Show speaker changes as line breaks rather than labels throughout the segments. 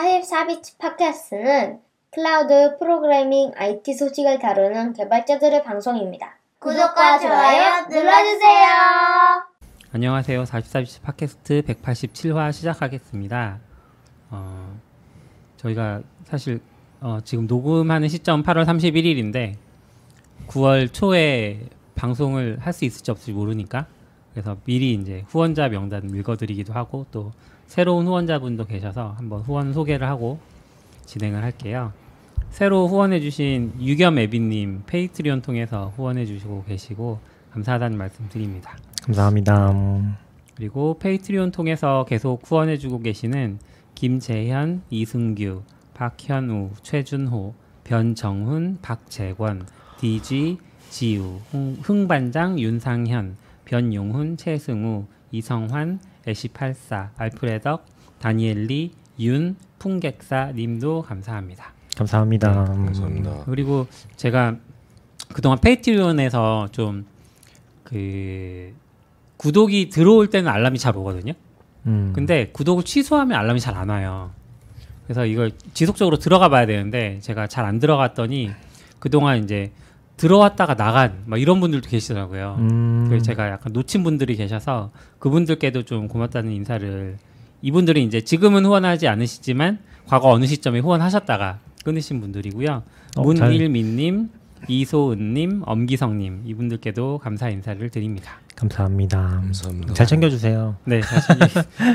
44비치 팟캐스트는 클라우드 프로그래밍 IT 소식을 다루는 개발자들의 방송입니다. 구독과 좋아요 눌러주세요.
안녕하세요. 44비치 팟캐스트 187화 시작하겠습니다. 어, 저희가 사실 어, 지금 녹음하는 시점 8월 31일인데 9월 초에 방송을 할 수 있을지 없을지 모르니까 그래서 미리 이제 후원자 명단 읽어드리기도 하고 또 새로운 후원자분도 계셔서 한번 후원 소개를 하고 진행을 할게요. 새로 후원해주신 유겸 에비님 Patreon 통해서 후원해주시고 계시고 감사하다는 말씀 드립니다.
감사합니다.
그리고 Patreon 통해서 계속 후원해주고 계시는 김재현, 이승규, 박현우, 최준호, 변정훈, 박재권, DG, 지우, 홍, 흥반장, 윤상현, 변용훈, 최승우, 이성환, 애쉬 84, 알프레덕, 다니엘리, 윤, 풍객사 님도 감사합니다.
감사합니다.
감사합니다.
그리고 제가 그동안 페이트리온에서 좀 그 구독이 들어올 때는 알람이 잘 오거든요.
음.
근데 구독을 취소하면 알람이 잘 안 와요. 그래서 이걸 지속적으로 들어가 봐야 되는데 제가 잘 안 들어갔더니 그동안 이제 들어왔다가 나간 막 이런 분들도 계시더라고요.
음.
그래서 제가 약간 놓친 분들이 계셔서 그분들께도 좀 고맙다는 인사를 이분들은 이제 지금은 후원하지 않으시지만 과거 어느 시점에 후원하셨다가 끊으신 분들이고요.
어, 잘-
문일민님, 이소은님, 엄기성님 이분들께도 감사 인사를 드립니다.
감사합니다.
감사합니다.
잘 챙겨주세요.
네,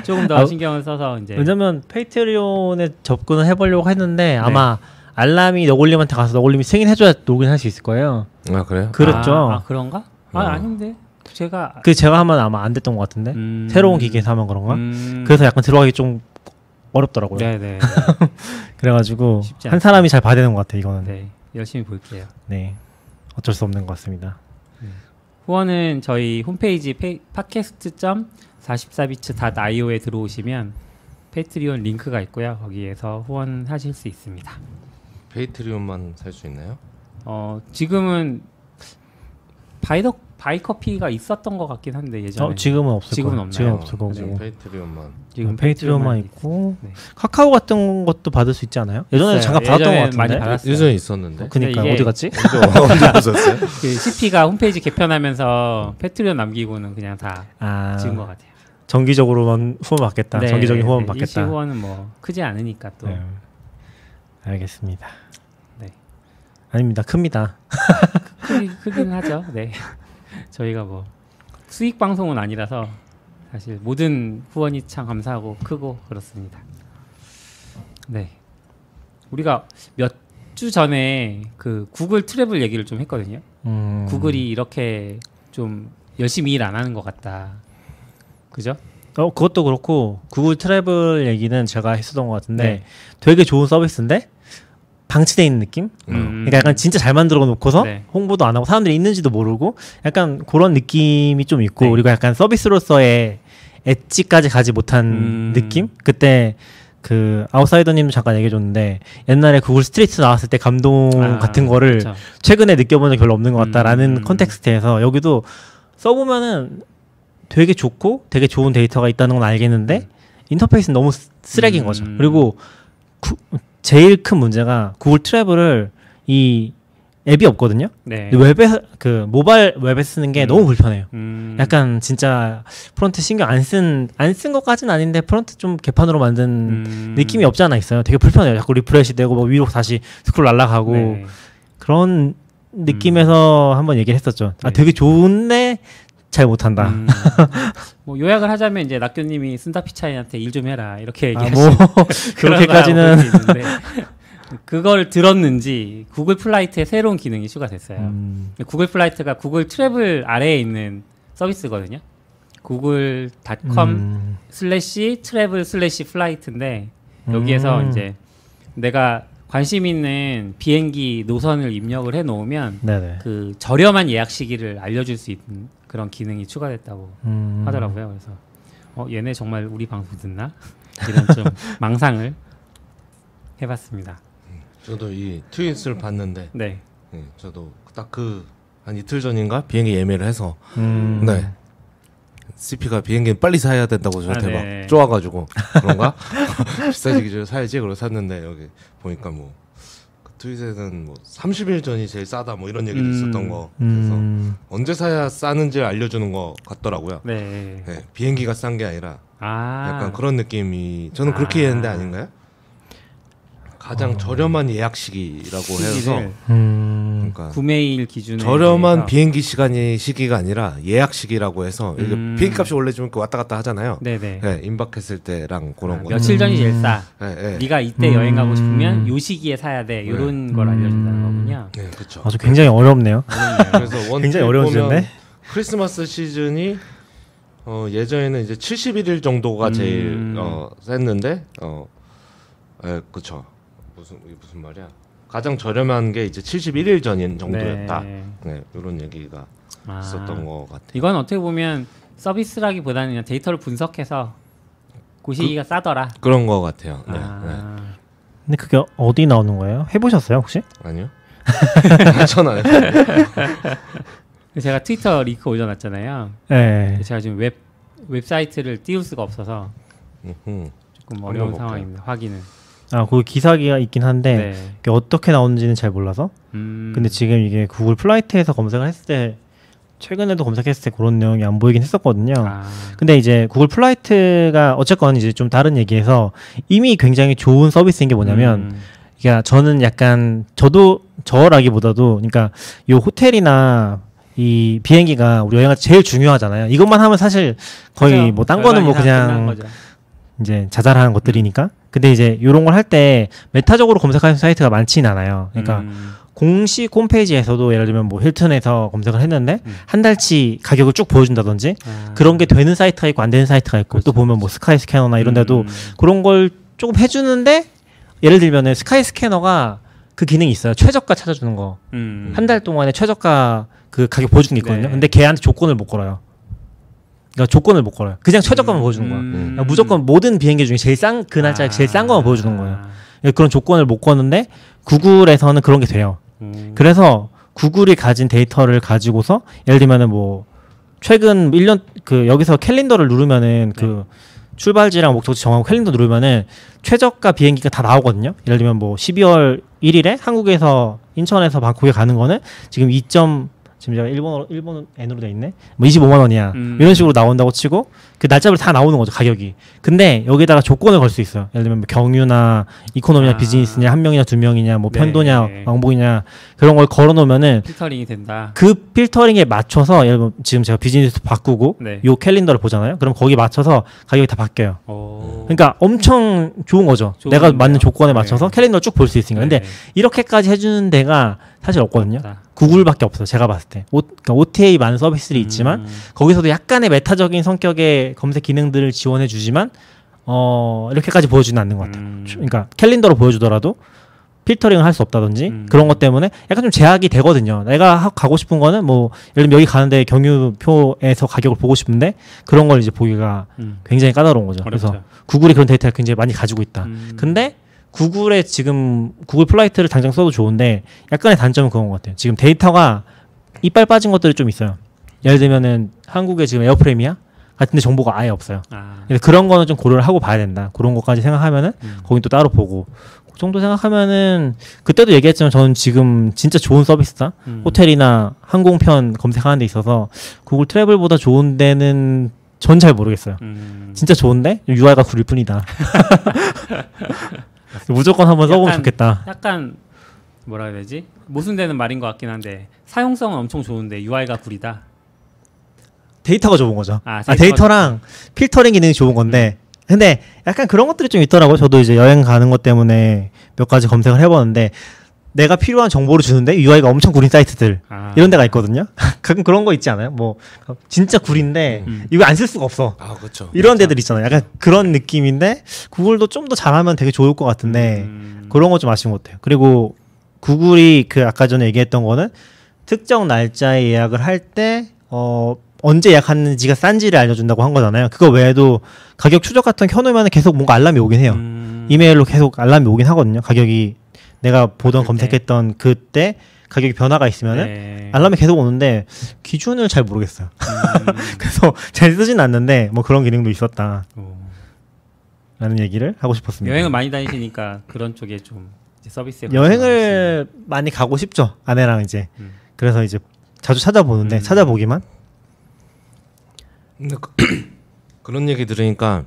조금 더
아,
신경을 써서 이제
왜냐면 페이트리온에 접근을 해보려고 했는데 아마 알람이 너굴님한테 가서 너굴님이 승인해줘야 로그인할 수 있을 거예요.
아 그래요?
그렇죠.
아, 아, 그런가? 아
어.
아닌데 제가
그 제가 하면 아마 안 됐던 것 같은데
음,
새로운 기기에서 하면 그런가?
음,
그래서 약간 들어가기 좀 어렵더라고요.
네네
그래가지고
쉽지
한 사람이 잘 봐야 되는 것 같아 이거는. 네.
네 열심히 볼게요.
어쩔 수 없는 것 같습니다.
후원은 저희 홈페이지 페이, 팟캐스트.44비츠.io에 들어오시면 Patreon 링크가 있고요. 거기에서 후원하실 수 있습니다.
Patreon만 살 수 있나요?
어 지금은 Buy Me a Coffee가 있었던 것 같긴 한데 예전에
어, 지금은 없을
지금은
거예요.
없나요?
지금 없을 거고.
지금 Patreon만.
지금
Patreon만
있-
있고
네.
카카오 같은 것도 받을 수 있지 않아요? 예전에
있어요.
잠깐 받았던 것
예전에
같은데.
많이 받았어요.
예전에 있었는데.
그니까
이게-
어디 갔지?
언제 언제 보셨어요?
그 CP가 홈페이지 개편하면서 Patreon 남기고는 그냥 다
아
지운 것 같아요.
정기적으로만 후원 받겠다.
네,
정기적인 후원
네,
받겠다.
일시 후원은 뭐 크지 않으니까 또
네. 알겠습니다.
네.
아닙니다. 큽니다.
크기, 크긴 하죠. 네. 저희가 뭐 수익 방송은 아니라서 사실 모든 후원이 참 감사하고 크고 그렇습니다. 네. 우리가 몇 주 전에 그 구글 트래블 얘기를 좀 했거든요.
음,
구글이 이렇게 좀 열심히 일 안 하는 것 같다. 그죠?
어 그것도 그렇고 Google Travel 얘기는 제가 했었던 것 같은데
네.
되게 좋은 서비스인데 방치돼 있는 느낌?
음.
그러니까 약간 진짜 잘 만들어 놓고서
네.
홍보도 안 하고 사람들이 있는지도 모르고 약간 그런 느낌이 좀 있고
네.
그리고 약간 서비스로서의 edge까지 가지 못한
음.
느낌? 그때 그 아웃사이더님도 잠깐 얘기해 줬는데 옛날에 Google Street 나왔을 때 감동
아,
같은 거를
그쵸.
최근에 느껴본 적 별로 없는 것 같다라는
음.
context에서 여기도 써보면은 되게 좋고 되게 좋은 데이터가 있다는 건 알겠는데 인터페이스는 너무 쓰- 쓰레기인
음.
거죠. 그리고 구- 제일 큰 문제가 구글 트래블을 이 앱이 없거든요.
네.
웹에 그 모바일 웹에 쓰는 게
음.
너무 불편해요.
음.
약간 진짜 front 신경 안 쓴 안 쓴 것까지는 아닌데 front 좀 개판으로 만든
음.
느낌이 없지 않아 있어요. 되게 불편해요. 자꾸 refresh 되고 뭐 위로 다시 스크롤 날아가고
네.
그런 느낌에서 한번 얘기를 했었죠. 아
네.
되게 좋은데 잘 못한다.
음. 뭐 요약을 하자면 이제 낙교님이 순다 피차이한테 일 좀 해라 이렇게
아,
얘기하시는
뭐 그렇게까지는
그걸 들었는지 구글 플라이트에 새로운 기능이 추가됐어요.
음,
구글 플라이트가 구글 트래블 아래에 있는 서비스거든요. 구글닷컴
음,
slash travel slash flight인데 여기에서
음.
이제 내가 관심 있는 비행기 노선을 입력을 해 놓으면
네네.
그 저렴한 예약 시기를 알려줄 수 있는 그런 기능이 추가됐다고
음,
하더라고요. 그래서 어 얘네 정말 우리 방송 듣나 이런 좀 망상을 해봤습니다.
저도 이 트윗을 봤는데,
네,
예, 저도 딱 그 한 이틀 전인가 비행기 예매를 해서
음,
네 CP가 비행기 빨리 사야 된다고 저한테
아, 네.
막 쪼아가지고 그런가 비싸지기 전에 사야지 그러고 샀는데 여기 보니까 뭐 그 트윗에는 뭐 30일 전이 제일 싸다 뭐 이런 얘기도
음.
있었던 거 그래서
음,
언제 사야 싸는지 알려주는 거 같더라고요.
네.
네, 비행기가 싼 게 아니라
아.
약간 그런 느낌이 저는 그렇게
아.
이해했는데 아닌가요? 가장 저렴한 예약 시기라고 해서
시기를
음,
그러니까
구매일 기준에
저렴한
대해서.
비행기 시간이 시기가 아니라 예약 시기라고 해서
음.
비행기 값이 원래 좀 왔다 갔다 하잖아요.
네네.
네, 임박했을 때랑 그런
아,
거.
며칠 전이 제일 싸.
네, 네.
네가 이때
음.
여행 가고 싶으면 요 시기에 사야 돼. 이런 걸 알려준다는
음.
거군요.
네, 그렇죠.
아주 굉장히 어렵네요.
그래서 원
굉장히?
보면 크리스마스 시즌이 어, 예전에는 이제 71일 정도가
음.
제일 어, 셌는데 어, 예, 그렇죠. 무슨 이게 무슨 말이야? 가장 저렴한 게 이제 71일 전인 정도였다.
네.
네, 이런 얘기가
아.
있었던 것 같아요.
이건 어떻게 보면 서비스라기보다는 그냥 데이터를 분석해서 그 시기가 싸더라.
그런 것 같아요. 네, 네.
아.
근데 그게 어디 나오는 거예요? 해보셨어요 혹시?
아니요. 전화요.
제가 트위터 링크 올려놨잖아요.
네.
제가 지금 웹 웹사이트를 띄울 수가 없어서. 조금 어려운? 상황입니다. 확인은.
아, 그 기사기가 있긴 한데
네.
어떻게 나오는지는 잘 몰라서.
음.
근데 지금 이게 구글 플라이트에서 검색을 했을 때 최근에도 검색했을 때 그런 내용이 안 보이긴 했었거든요.
아.
근데 이제 구글 플라이트가 어쨌건 이제 좀 다른 얘기에서 이미 굉장히 좋은 서비스인 게 뭐냐면
음.
그러니까 저는 약간 저도 저라기보다도 그러니까 요 호텔이나 이 비행기가 우리 여행할 때 제일 중요하잖아요. 이것만 하면 사실 거의. 뭐 딴 거는 뭐 그냥. 이제 자잘한 것들이니까. 근데 이제 요런 걸 할 때 메타적으로 검색하는 사이트가 많지는 않아요. 그러니까
음.
공식 홈페이지에서도 예를 들면 뭐 힐튼에서 검색을 했는데
음.
한 달치 가격을 쭉 보여준다든지
아.
그런 게 되는 사이트가 있고 안 되는 사이트가 있고 또 보면 뭐 스카이 스캐너나 이런 데도
음.
그런 걸 조금 해주는데 예를 들면은 스카이 스캐너가 그 기능이 있어요. 최저가 찾아주는 거.
음.
한달 동안에 최저가 그 가격 보여주는 게 있거든요.
네.
근데 걔한테 조건을 못 걸어요. 그러니까 조건을 못 걸어요. 그냥 최저가만 보여주는 거야.
음.
그러니까 무조건 모든 비행기 중에 제일 싼 그 날짜에 제일 싼 거만 보여주는 거예요.
아.
그러니까 그런 조건을 못 거는데 구글에서는 그런 게 돼요.
음.
그래서 구글이 가진 데이터를 가지고서 예를 들면은 뭐 최근 1년 그 여기서 캘린더를 누르면은 그 출발지랑 목적지 정하고 캘린더 누르면은 최저가 비행기가 다 나오거든요. 예를 들면 뭐 12월 1일에 한국에서 인천에서 방콕에 가는 거는 지금 2. 지금 제가 일본어로 일본 N으로 돼 있네. 뭐 25만 원이야.
음.
이런 식으로 나온다고 치고 그 날짜별로 다 나오는 거죠 가격이. 근데 여기다가 조건을 걸 수 있어요. 예를 들면 뭐 경유나 이코노미냐
아.
비즈니스냐 한 명이냐 두 명이냐 뭐
네.
편도냐 왕복이냐 그런 걸 걸어 놓으면은
필터링이 된다.
그 필터링에 맞춰서 예를 들면 지금 제가 비즈니스 바꾸고
네.
요 캘린더를 보잖아요. 그럼 거기에 맞춰서 가격이 다 바뀌어요.
오.
그러니까 엄청 좋은 거죠.
좋은데요.
내가 맞는 조건에
네.
맞춰서 캘린더를 쭉 볼 수 있으니까. 근데
네.
이렇게까지 해주는 데가 사실 없거든요.
없다.
구글밖에 없어요. 제가 봤을 때. 오, 그러니까 OTA 많은 서비스들이 있지만
음.
거기서도 약간의 메타적인 성격의 검색 기능들을 지원해 주지만 어 이렇게까지 보여주는 않는 것 같아요.
음.
그러니까 캘린더로 보여주더라도 필터링을 할 수 없다든지
음.
그런 것 때문에 약간 좀 제약이 되거든요. 내가 하- 가고 싶은 거는 뭐 예를 들면 여기 가는데 경유편에서 가격을 보고 싶은데 그런 걸 이제 보기가
음.
굉장히 까다로운 거죠. 그래서
어렵죠.
구글이 그런 데이터를 굉장히 많이 가지고 있다.
음.
근데 구글의 지금 구글 플라이트를 당장 써도 좋은데 약간의 단점은 그런 것 같아요. 지금 데이터가 이빨 빠진 것들이 좀 있어요. 예를 들면은 한국의 지금 에어프레미아 같은데 정보가 아예 없어요.
아.
그래서 그런 거는 좀 고려를 하고 봐야 된다. 그런 것까지 생각하면은
음.
거긴 또 따로 보고 그 정도 생각하면은 그때도 얘기했지만 저는 지금 진짜 좋은 서비스다.
음.
호텔이나 항공편 검색하는 데 있어서 구글 트래블보다 좋은 데는 전 잘 모르겠어요.
음.
진짜 좋은데 UI가 구릴 뿐이다. 무조건 한번 써보면
약간-
좋겠다.
약간 뭐라 해야 되지? 모순되는 말인 것 같긴 한데 사용성은 엄청 좋은데 UI가 구리다.
데이터가 좋은 거죠.
아,
아, 데이터랑 필터링 기능이 좋은 건데 근데 약간 그런 것들이 좀 있더라고요. 저도 이제 여행 가는 것 때문에 몇 가지 검색을 해봤는데 내가 필요한 정보를 주는데 UI가 엄청 구린 사이트들
아.
이런 데가 있거든요. 가끔 그런 거 있지 않아요? 뭐 진짜 구린데
음.
이거 안 쓸 수가 없어.
아 그렇죠.
이런 데들 있잖아요. 약간 그런 느낌인데 구글도 좀 더 잘하면 되게 좋을 것 같은데
음.
그런 거 좀 아쉬운 것 같아요. 그리고 구글이 그 아까 전에 얘기했던 거는 특정 날짜에 예약을 할때 어, 언제 예약하는지가 싼지를 알려준다고 한 거잖아요. 그거 외에도 가격 추적 같은 거 켜놓으면 계속 뭔가 알람이 오긴 해요.
음.
이메일로 계속 알람이 오긴 하거든요. 가격이 내가 보던
그때.
검색했던 그때 가격이 변화가 있으면은
네.
알람이 계속 오는데 기준을 잘 모르겠어요.
음.
그래서 잘 쓰진 않는데 뭐 그런 기능도 있었다라는
오.
얘기를 하고 싶었습니다.
여행을 많이 다니시니까 그런 쪽에 좀 서비스에
여행을 많이 가고 싶죠 아내랑 이제
음.
그래서 이제 자주 찾아보는데
음.
찾아보기만
근데 그, 그런 얘기 들으니까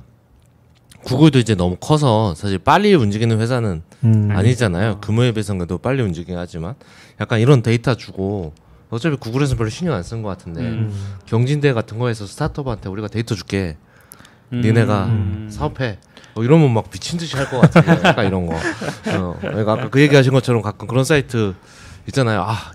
구글도 이제 너무 커서 사실 빨리 움직이는 회사는
음.
아니잖아요. 규모에 비해서는 그래도 빨리 움직이긴 하지만 약간 이런 데이터 주고 어차피 구글에서 별로 신경 안 쓴 것 같은데
음.
경진대회 같은 거에서 스타트업한테 우리가 데이터 줄게
음.
니네가
음.
사업해 어, 이러면 막 미친 듯이 할 것 같아요. 약간 이런 거. 어, 그러니까 아까 그 얘기하신 것처럼 가끔 그런 사이트 있잖아요. 아.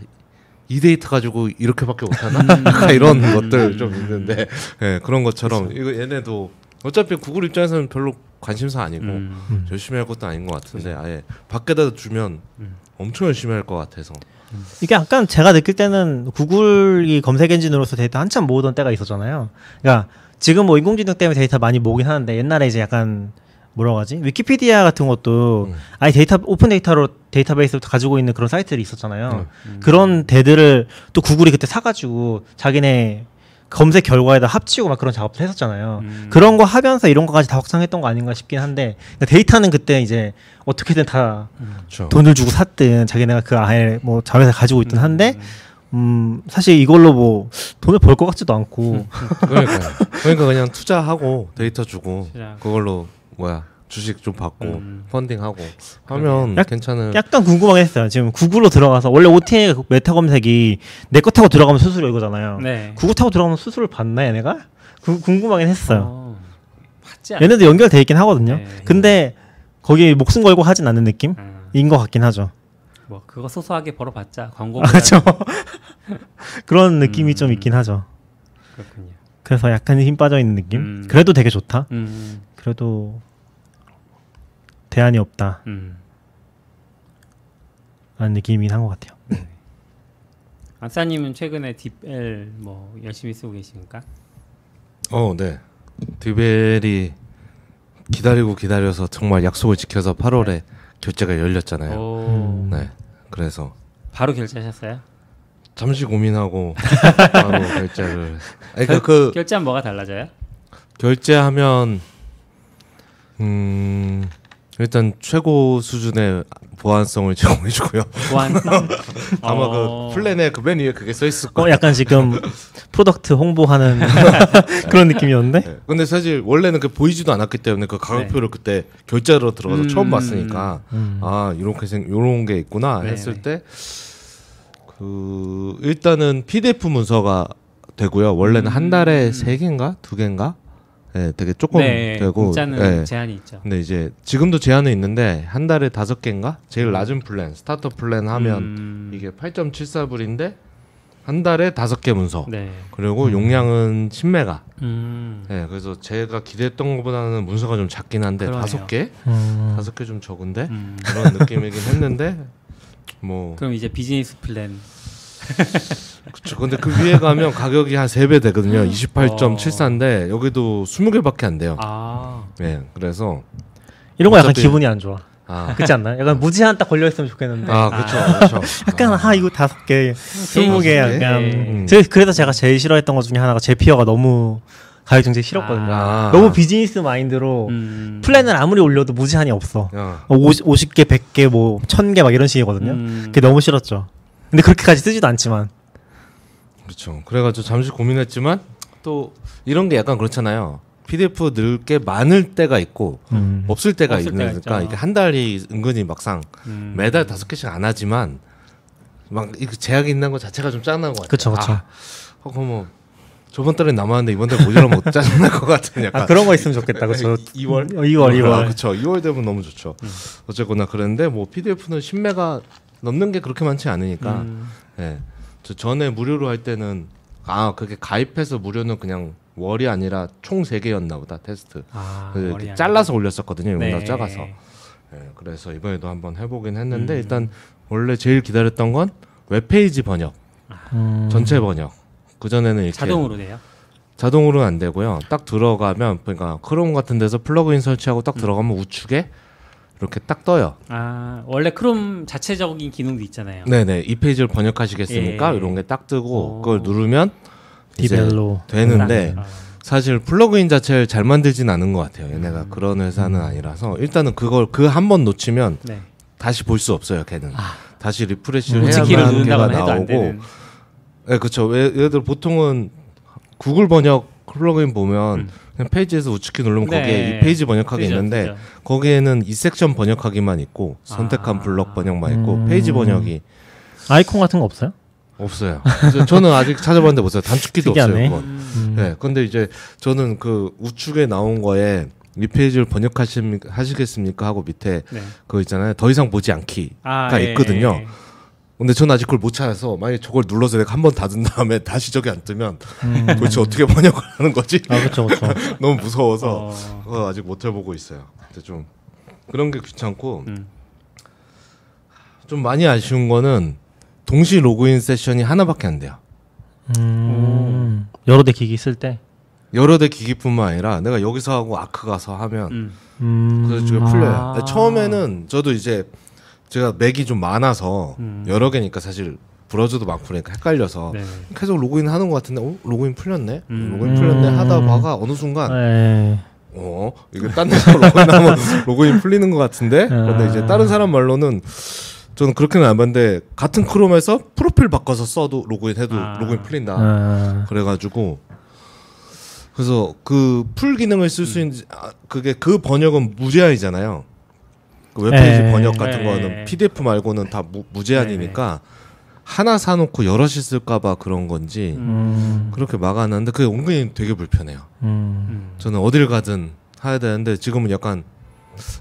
이 데이터 가지고 이렇게밖에 못하나? 약간 이런 것들 좀 있는데. 예, 그런 것처럼 이거 얘네도 어차피 구글 입장에서는 별로 관심사 아니고
음.
열심히 할 것도 아닌 것 같은데 아예 밖에다 주면
음.
엄청 열심히 할 것 같아서.
이게 약간 제가 느낄 때는 구글이 검색 엔진으로서 데이터 한참 모으던 때가 있었잖아요. 그러니까 지금 뭐 인공지능 때문에 데이터 많이 모으긴 하는데 옛날에 이제 약간 뭐라고 하지? 위키피디아 같은 것도
음.
아예 데이터 open data로 데이터베이스를 가지고 있는 그런 사이트들이 있었잖아요.
음.
그런 데들을 또 구글이 그때 사가지고 자기네 검색 결과에다 합치고 막 그런 작업을 했었잖아요.
음.
그런 거 하면서 이런 거까지 다 확장했던 거 아닌가 싶긴 한데 그러니까 데이터는 그때 이제 어떻게든 다
그렇죠.
돈을 주고 샀든 자기네가 그 아예 뭐 자회사 가지고 있든 한데 음 사실 이걸로 뭐 돈을 벌 것 같지도 않고
그러니까 그러니까 그냥 투자하고 데이터 주고. 그걸로 뭐야 주식 좀 받고
음.
펀딩하고 하면
약-
괜찮은
약간 궁금하게 했어요. 지금 구글로 들어가서 원래 OTA 메타 검색이 내 거 타고 들어가면 수수료 이거잖아요.
네.
구글 타고 들어가면 수수료를 받나 얘네가? 구- 궁금하긴 했어요.
어.
얘네도 연결돼 있긴 하거든요.
네.
근데 거기에 목숨 걸고 하진 않는 느낌인
음.
것 같긴 하죠.
뭐 그거 소소하게 벌어봤자 광고.
아, 그렇죠. 그런 느낌이
음.
좀 있긴 하죠.
그렇군요.
그래서 약간 힘 빠져 있는 느낌.
음.
그래도 되게 좋다.
음.
그래도 대안이 없다.
음.
라는 느낌이긴 한 것 같아요.
안사님은 최근에 딥엘 뭐 열심히 쓰고 계십니까?
어, 네. 디벨이 기다리고 기다려서 정말 약속을 지켜서 8월에 결제가 열렸잖아요.
오.
네. 그래서
바로 결제하셨어요?
잠시 고민하고 바로 결제를. 아니, 그, 그
결제하면 뭐가 달라져요?
결제하면 음 일단 최고 수준의 보안성을 제공해주고요.
보안성?
아마
어.
그 플랜에 그 맨 위에 그게 써 있을
어,
거예요.
약간 지금 product 홍보하는 그런 느낌이었는데.
네. 근데 사실 원래는 그 보이지도 않았기 때문에 그 가격표를 그때 결제하러 들어가서
음.
처음 봤으니까
음.
아 이렇게 생 요런 게 있구나
네,
했을
네.
때그 일단은 PDF 문서가 되고요. 원래는 한 달에
음.
세 개인가 두 개인가? 네, 되게 조금
네,
되고.
문자는
네.
제한이 있죠.
근데 이제 지금도 제한은 있는데 한 달에 다섯 개인가? 제일 낮은 플랜 starter plan 하면
음.
이게 8.74불인데 한 달에 다섯 개 문서.
네.
그리고 용량은 10메가.
음.
네, 그래서 제가 기대했던 것보다는 문서가 좀 작긴 한데
그러네요.
다섯 개,
음.
다섯 개 좀 적은데
음.
그런 느낌이긴 했는데 뭐
그럼 이제 비즈니스 플랜
그쵸. 근데 그 위에 가면 가격이 한 세배
음.
되거든요. 28.74인데 여기도 20개밖에 안 돼요.
아.
네, 그래서
이런 거 약간
어차피-
기분이 안 좋아.
아,
그렇지 않나요? 약간 무제한 딱 걸려 있으면 좋겠는데.
아 그렇죠, 그렇죠.
약간 아 이거 다섯 개, 스무 개
다섯 개?
약간.
음.
제 그래서 제가 제일 싫어했던 것 중에 하나가 제피어가 너무 가격 정책 싫었거든요.
아.
너무 비즈니스 마인드로
음.
플랜을 아무리 올려도 무제한이 없어.
야,
50, 50개, 100개, 뭐 1000개 막 이런 식이거든요.
음.
그게 너무 싫었죠. 근데 그렇게까지 쓰지도 않지만.
그렇죠. 그래가지고 잠시 고민했지만 또 이런 게 약간 그렇잖아요. PDF 넣을 게 많을 때가 있고
음.
없을 때가
없을
있으니까
있죠.
이게 한 달이 은근히 막상
음.
매달 다섯 개씩 안 하지만 막 이거 제약이 있는 것 자체가 좀 짜증난 것 같아요.
그쵸, 그쵸.
아, 어, 뭐 저번 달에 남았는데 이번 달에 모자라면 못 짜증날 것 같은 약간.
아 그런 거 있으면 좋겠다. 그쵸.
2월?
2월, 2월.
그렇죠. 2월 되면 너무 좋죠. 어쨌거나 그랬는데 뭐 PDF는 10메가 넘는 게 그렇게 많지 않으니까.
음.
예. 저 전에 무료로 할 때는 아 그게 가입해서 무료는 그냥 월이 아니라 총 3개였나 보다 테스트.
아,
그 잘라서 올렸었거든요.
네.
이거보다 작아서. 예, 그래서 이번에도 한번 해보긴 했는데
음.
일단 원래 제일 기다렸던 건 웹페이지 번역,
음.
전체 번역. 그 전에는 이렇게
자동으로 돼요?
자동으로는 안 되고요. 딱 들어가면 그러니까 크롬 같은 데서 플러그인 설치하고 딱 들어가면 우측에 이렇게 딱 떠요.
아 원래 크롬 자체적인 기능도 있잖아요.
네네 이 페이지를 번역하시겠습니까?
예.
이런 게 딱 뜨고
오.
그걸 누르면
DeepL로
되는데
아,
사실 플러그인 자체를 잘 만들진 않은 것 같아요. 얘네가 그런 회사는 아니라서 일단은 그걸 그 한 번 놓치면
네.
다시 볼 수 없어요. 걔는 다시 refresh를
우측키를
해야만 걔가
누른다거나 해도 안
나오고.
되는.
네, 그렇죠. 예를 들어 보통은 구글 번역 플러그인 보면
음.
페이지에서 우측키 누르면
네.
거기에 이 페이지 번역하기
그죠,
있는데
그죠.
거기에는 이 섹션 번역하기만 있고 선택한
아.
블럭 번역만 있고
음.
페이지 번역이
아이콘 같은 거 없어요?
없어요. 저는 아직 찾아봤는데 못 써요. 단축키도 없어요.
특이하네.
그건.
음.
네, 근데 이제 저는 그 우측에 나온 거에 이 페이지를 번역하십니까 하시겠습니까 하고 밑에
네.
그거 있잖아요. 더 이상 보지 않기가
아, 예,
있거든요.
예.
근데 저는 아직 그걸 못 찾아서 만약에 저걸 눌러서 내가 한 번 닫은 다음에 다시 저게 안 뜨면
음.
도대체 어떻게 번역을 하는 거지?
아 그렇죠 그렇죠.
너무 무서워서
어,
그거 아직 못 해보고 있어요. 근데 좀 그런 게 귀찮고
음.
좀 많이 아쉬운 거는 동시 로그인 세션이 하나밖에 안 돼요.
음. 여러 대 기기 쓸 때.
여러 대 기기뿐만 아니라 내가 여기서 하고 아크 가서 하면
음.
음.
그래서 지금 풀려요.
아.
처음에는 저도 이제 제가 맥이 좀 많아서
음.
여러 개니까 사실 브라우저도 많고 그러니까 헷갈려서
네.
계속 로그인 하는 것 같은데 어? 로그인 풀렸네?
음.
로그인 풀렸네
음.
하다 보다가 어느 순간
네.
어 이게 딴 데서 로그인하면 로그인 풀리는 것 같은데 그런데
아.
이제 다른 사람 말로는 저는 그렇게는 안 봤는데 같은 크롬에서 프로필 바꿔서 써도 로그인 해도
아.
로그인 풀린다
아.
그래가지고 그래서 그 full 기능을 쓸 수 있는 아, 그게 그 번역은 무제한이잖아요 그 웹페이지
네.
번역 같은
네.
거는 PDF 말고는 다 무, 무제한이니까 하나 사놓고 여럿이 쓸까봐 그런 건지
음.
그렇게 막아놨는데 그게 은근히 되게 불편해요.
음.
음.
저는 어딜 가든 해야 되는데 지금은 약간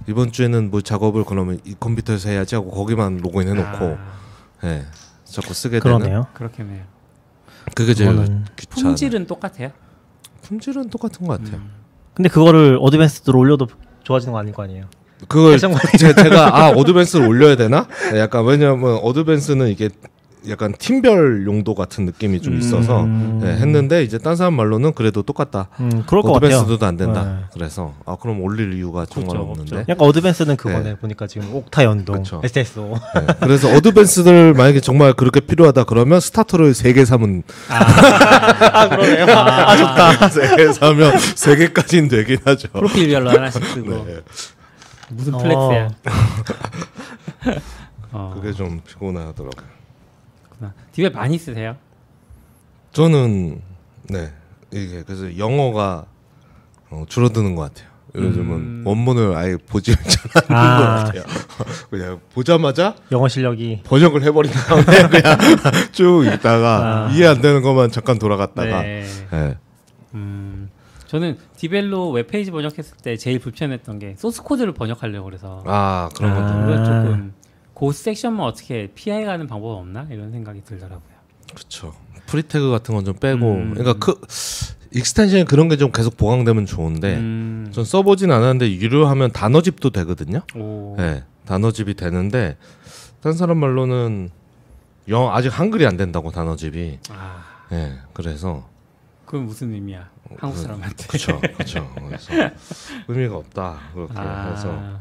이번 주에는 뭐 작업을 그러면 이 컴퓨터에서 해야지 하고 거기만 로그인 해놓고
아,
예 자꾸 쓰게 되는
그러네요.
그렇겠네요.
그게 제일 귀찮아.
품질은 똑같아요.
품질은 똑같은 것 같아요.
음.
근데 그거를 advanced로 올려도 좋아지는 거 아닐 거 아니에요.
그걸 제, 제가 아 advance를 올려야 되나? 네, 약간 왜냐면 advance는 이게 약간 팀별 용도 같은 느낌이 좀 있어서
음.
예, 했는데 이제 딴 사람 말로는 그래도 똑같다.
음, 그럴 것 같아요.
advance도 안 된다.
네.
그래서 아 그럼 올릴 이유가 정말
그렇죠,
없는데.
약간 advance는 그거네
네.
보니까 지금 Okta 연동,
그쵸.
SSO.
네, 그래서 advanced를 만약에 정말 그렇게 필요하다 그러면 starter를 세 개 사면
아 그러네요. 아, 좋다.
세 개 사면 세 개까지는 되긴 하죠.
프로필 별로 하나씩 쓰고
네,
무슨
어.
flex야. 어,
그게 좀 피곤하더라고요.
그렇구나. DeepL 많이 쓰세요?
저는 네 이게 그래서 영어가 어, 줄어드는 것 같아요. 요즘은
음.
원문을 아예 보지 잘 않는
아.
것 같아요. 그냥 보자마자
영어 실력이
번역을 해버린 다음에 그냥 쭉 읽다가
아.
이해 안 되는 것만 잠깐 돌아갔다가
네.
네.
음, 저는 DeepL로 웹페이지 번역했을 때 제일 불편했던 게 소스 코드를 번역하려고 그래서
아 그런
아.
것들
그래서 조금 그 섹션만 어떻게 피해가는 방법 없나 이런 생각이 들더라고요.
그렇죠. pre 태그 같은 건 좀 빼고
음.
그러니까 그 extension이 그런 게 좀 계속 보강되면 좋은데
음,
전 써보진 않았는데 유료하면 단어집도 되거든요.
오,
네, 단어집이 되는데 딴 사람 말로는 영 아직 한글이 안 된다고 단어집이.
아,
네, 그래서
그건 무슨 의미야? 한국
그-
사람한테.
그렇죠, 그렇죠. 그래서 의미가 없다 그렇게
아,
해서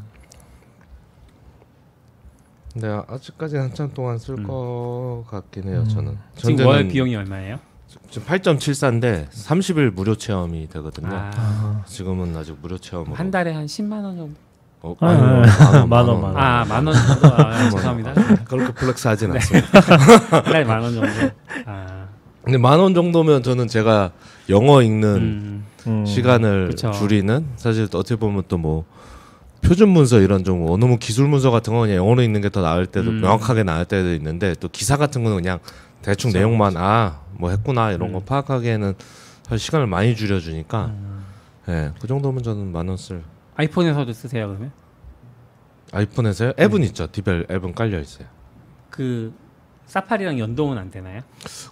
근데 아직까지 한참 동안 쓸
음.
것 같긴 해요. 저는
지금 월 비용이 얼마예요?
지금 8.74인데 30일 무료 체험이 되거든요.
아,
지금은 아직 무료 체험으로
한 달에 한 10만 원 정도.
어,
아,
아니요,
아,
만 원,
만 원, 만 원.
아, 만원 정도. 아, 죄송합니다.
그렇게 flex 하진
네.
않습니다.
한 달에 만원 정도. 아,
근데 만 원 정도면 저는 제가 영어 읽는
음,
음.
시간을
그쵸.
줄이는 사실 어떻게 보면 또 뭐 표준 문서 이런 좀 어, 너무 기술 문서 같은 거 그냥 영어로 읽는 게 더 나을 때도
음.
명확하게 나을 때도 있는데 또 기사 같은 거는 그냥 대충
그쵸,
내용만 아 뭐 했구나 이런 거
음.
파악하기에는 사실 시간을 많이 줄여주니까
음.
예, 그 정도면 저는 만 원 쓸
아이폰에서도 쓰세요 그러면?
아이폰에서요 앱은 있죠 DeepL 앱은 깔려 있어요
그 사파리랑 연동은 안 되나요?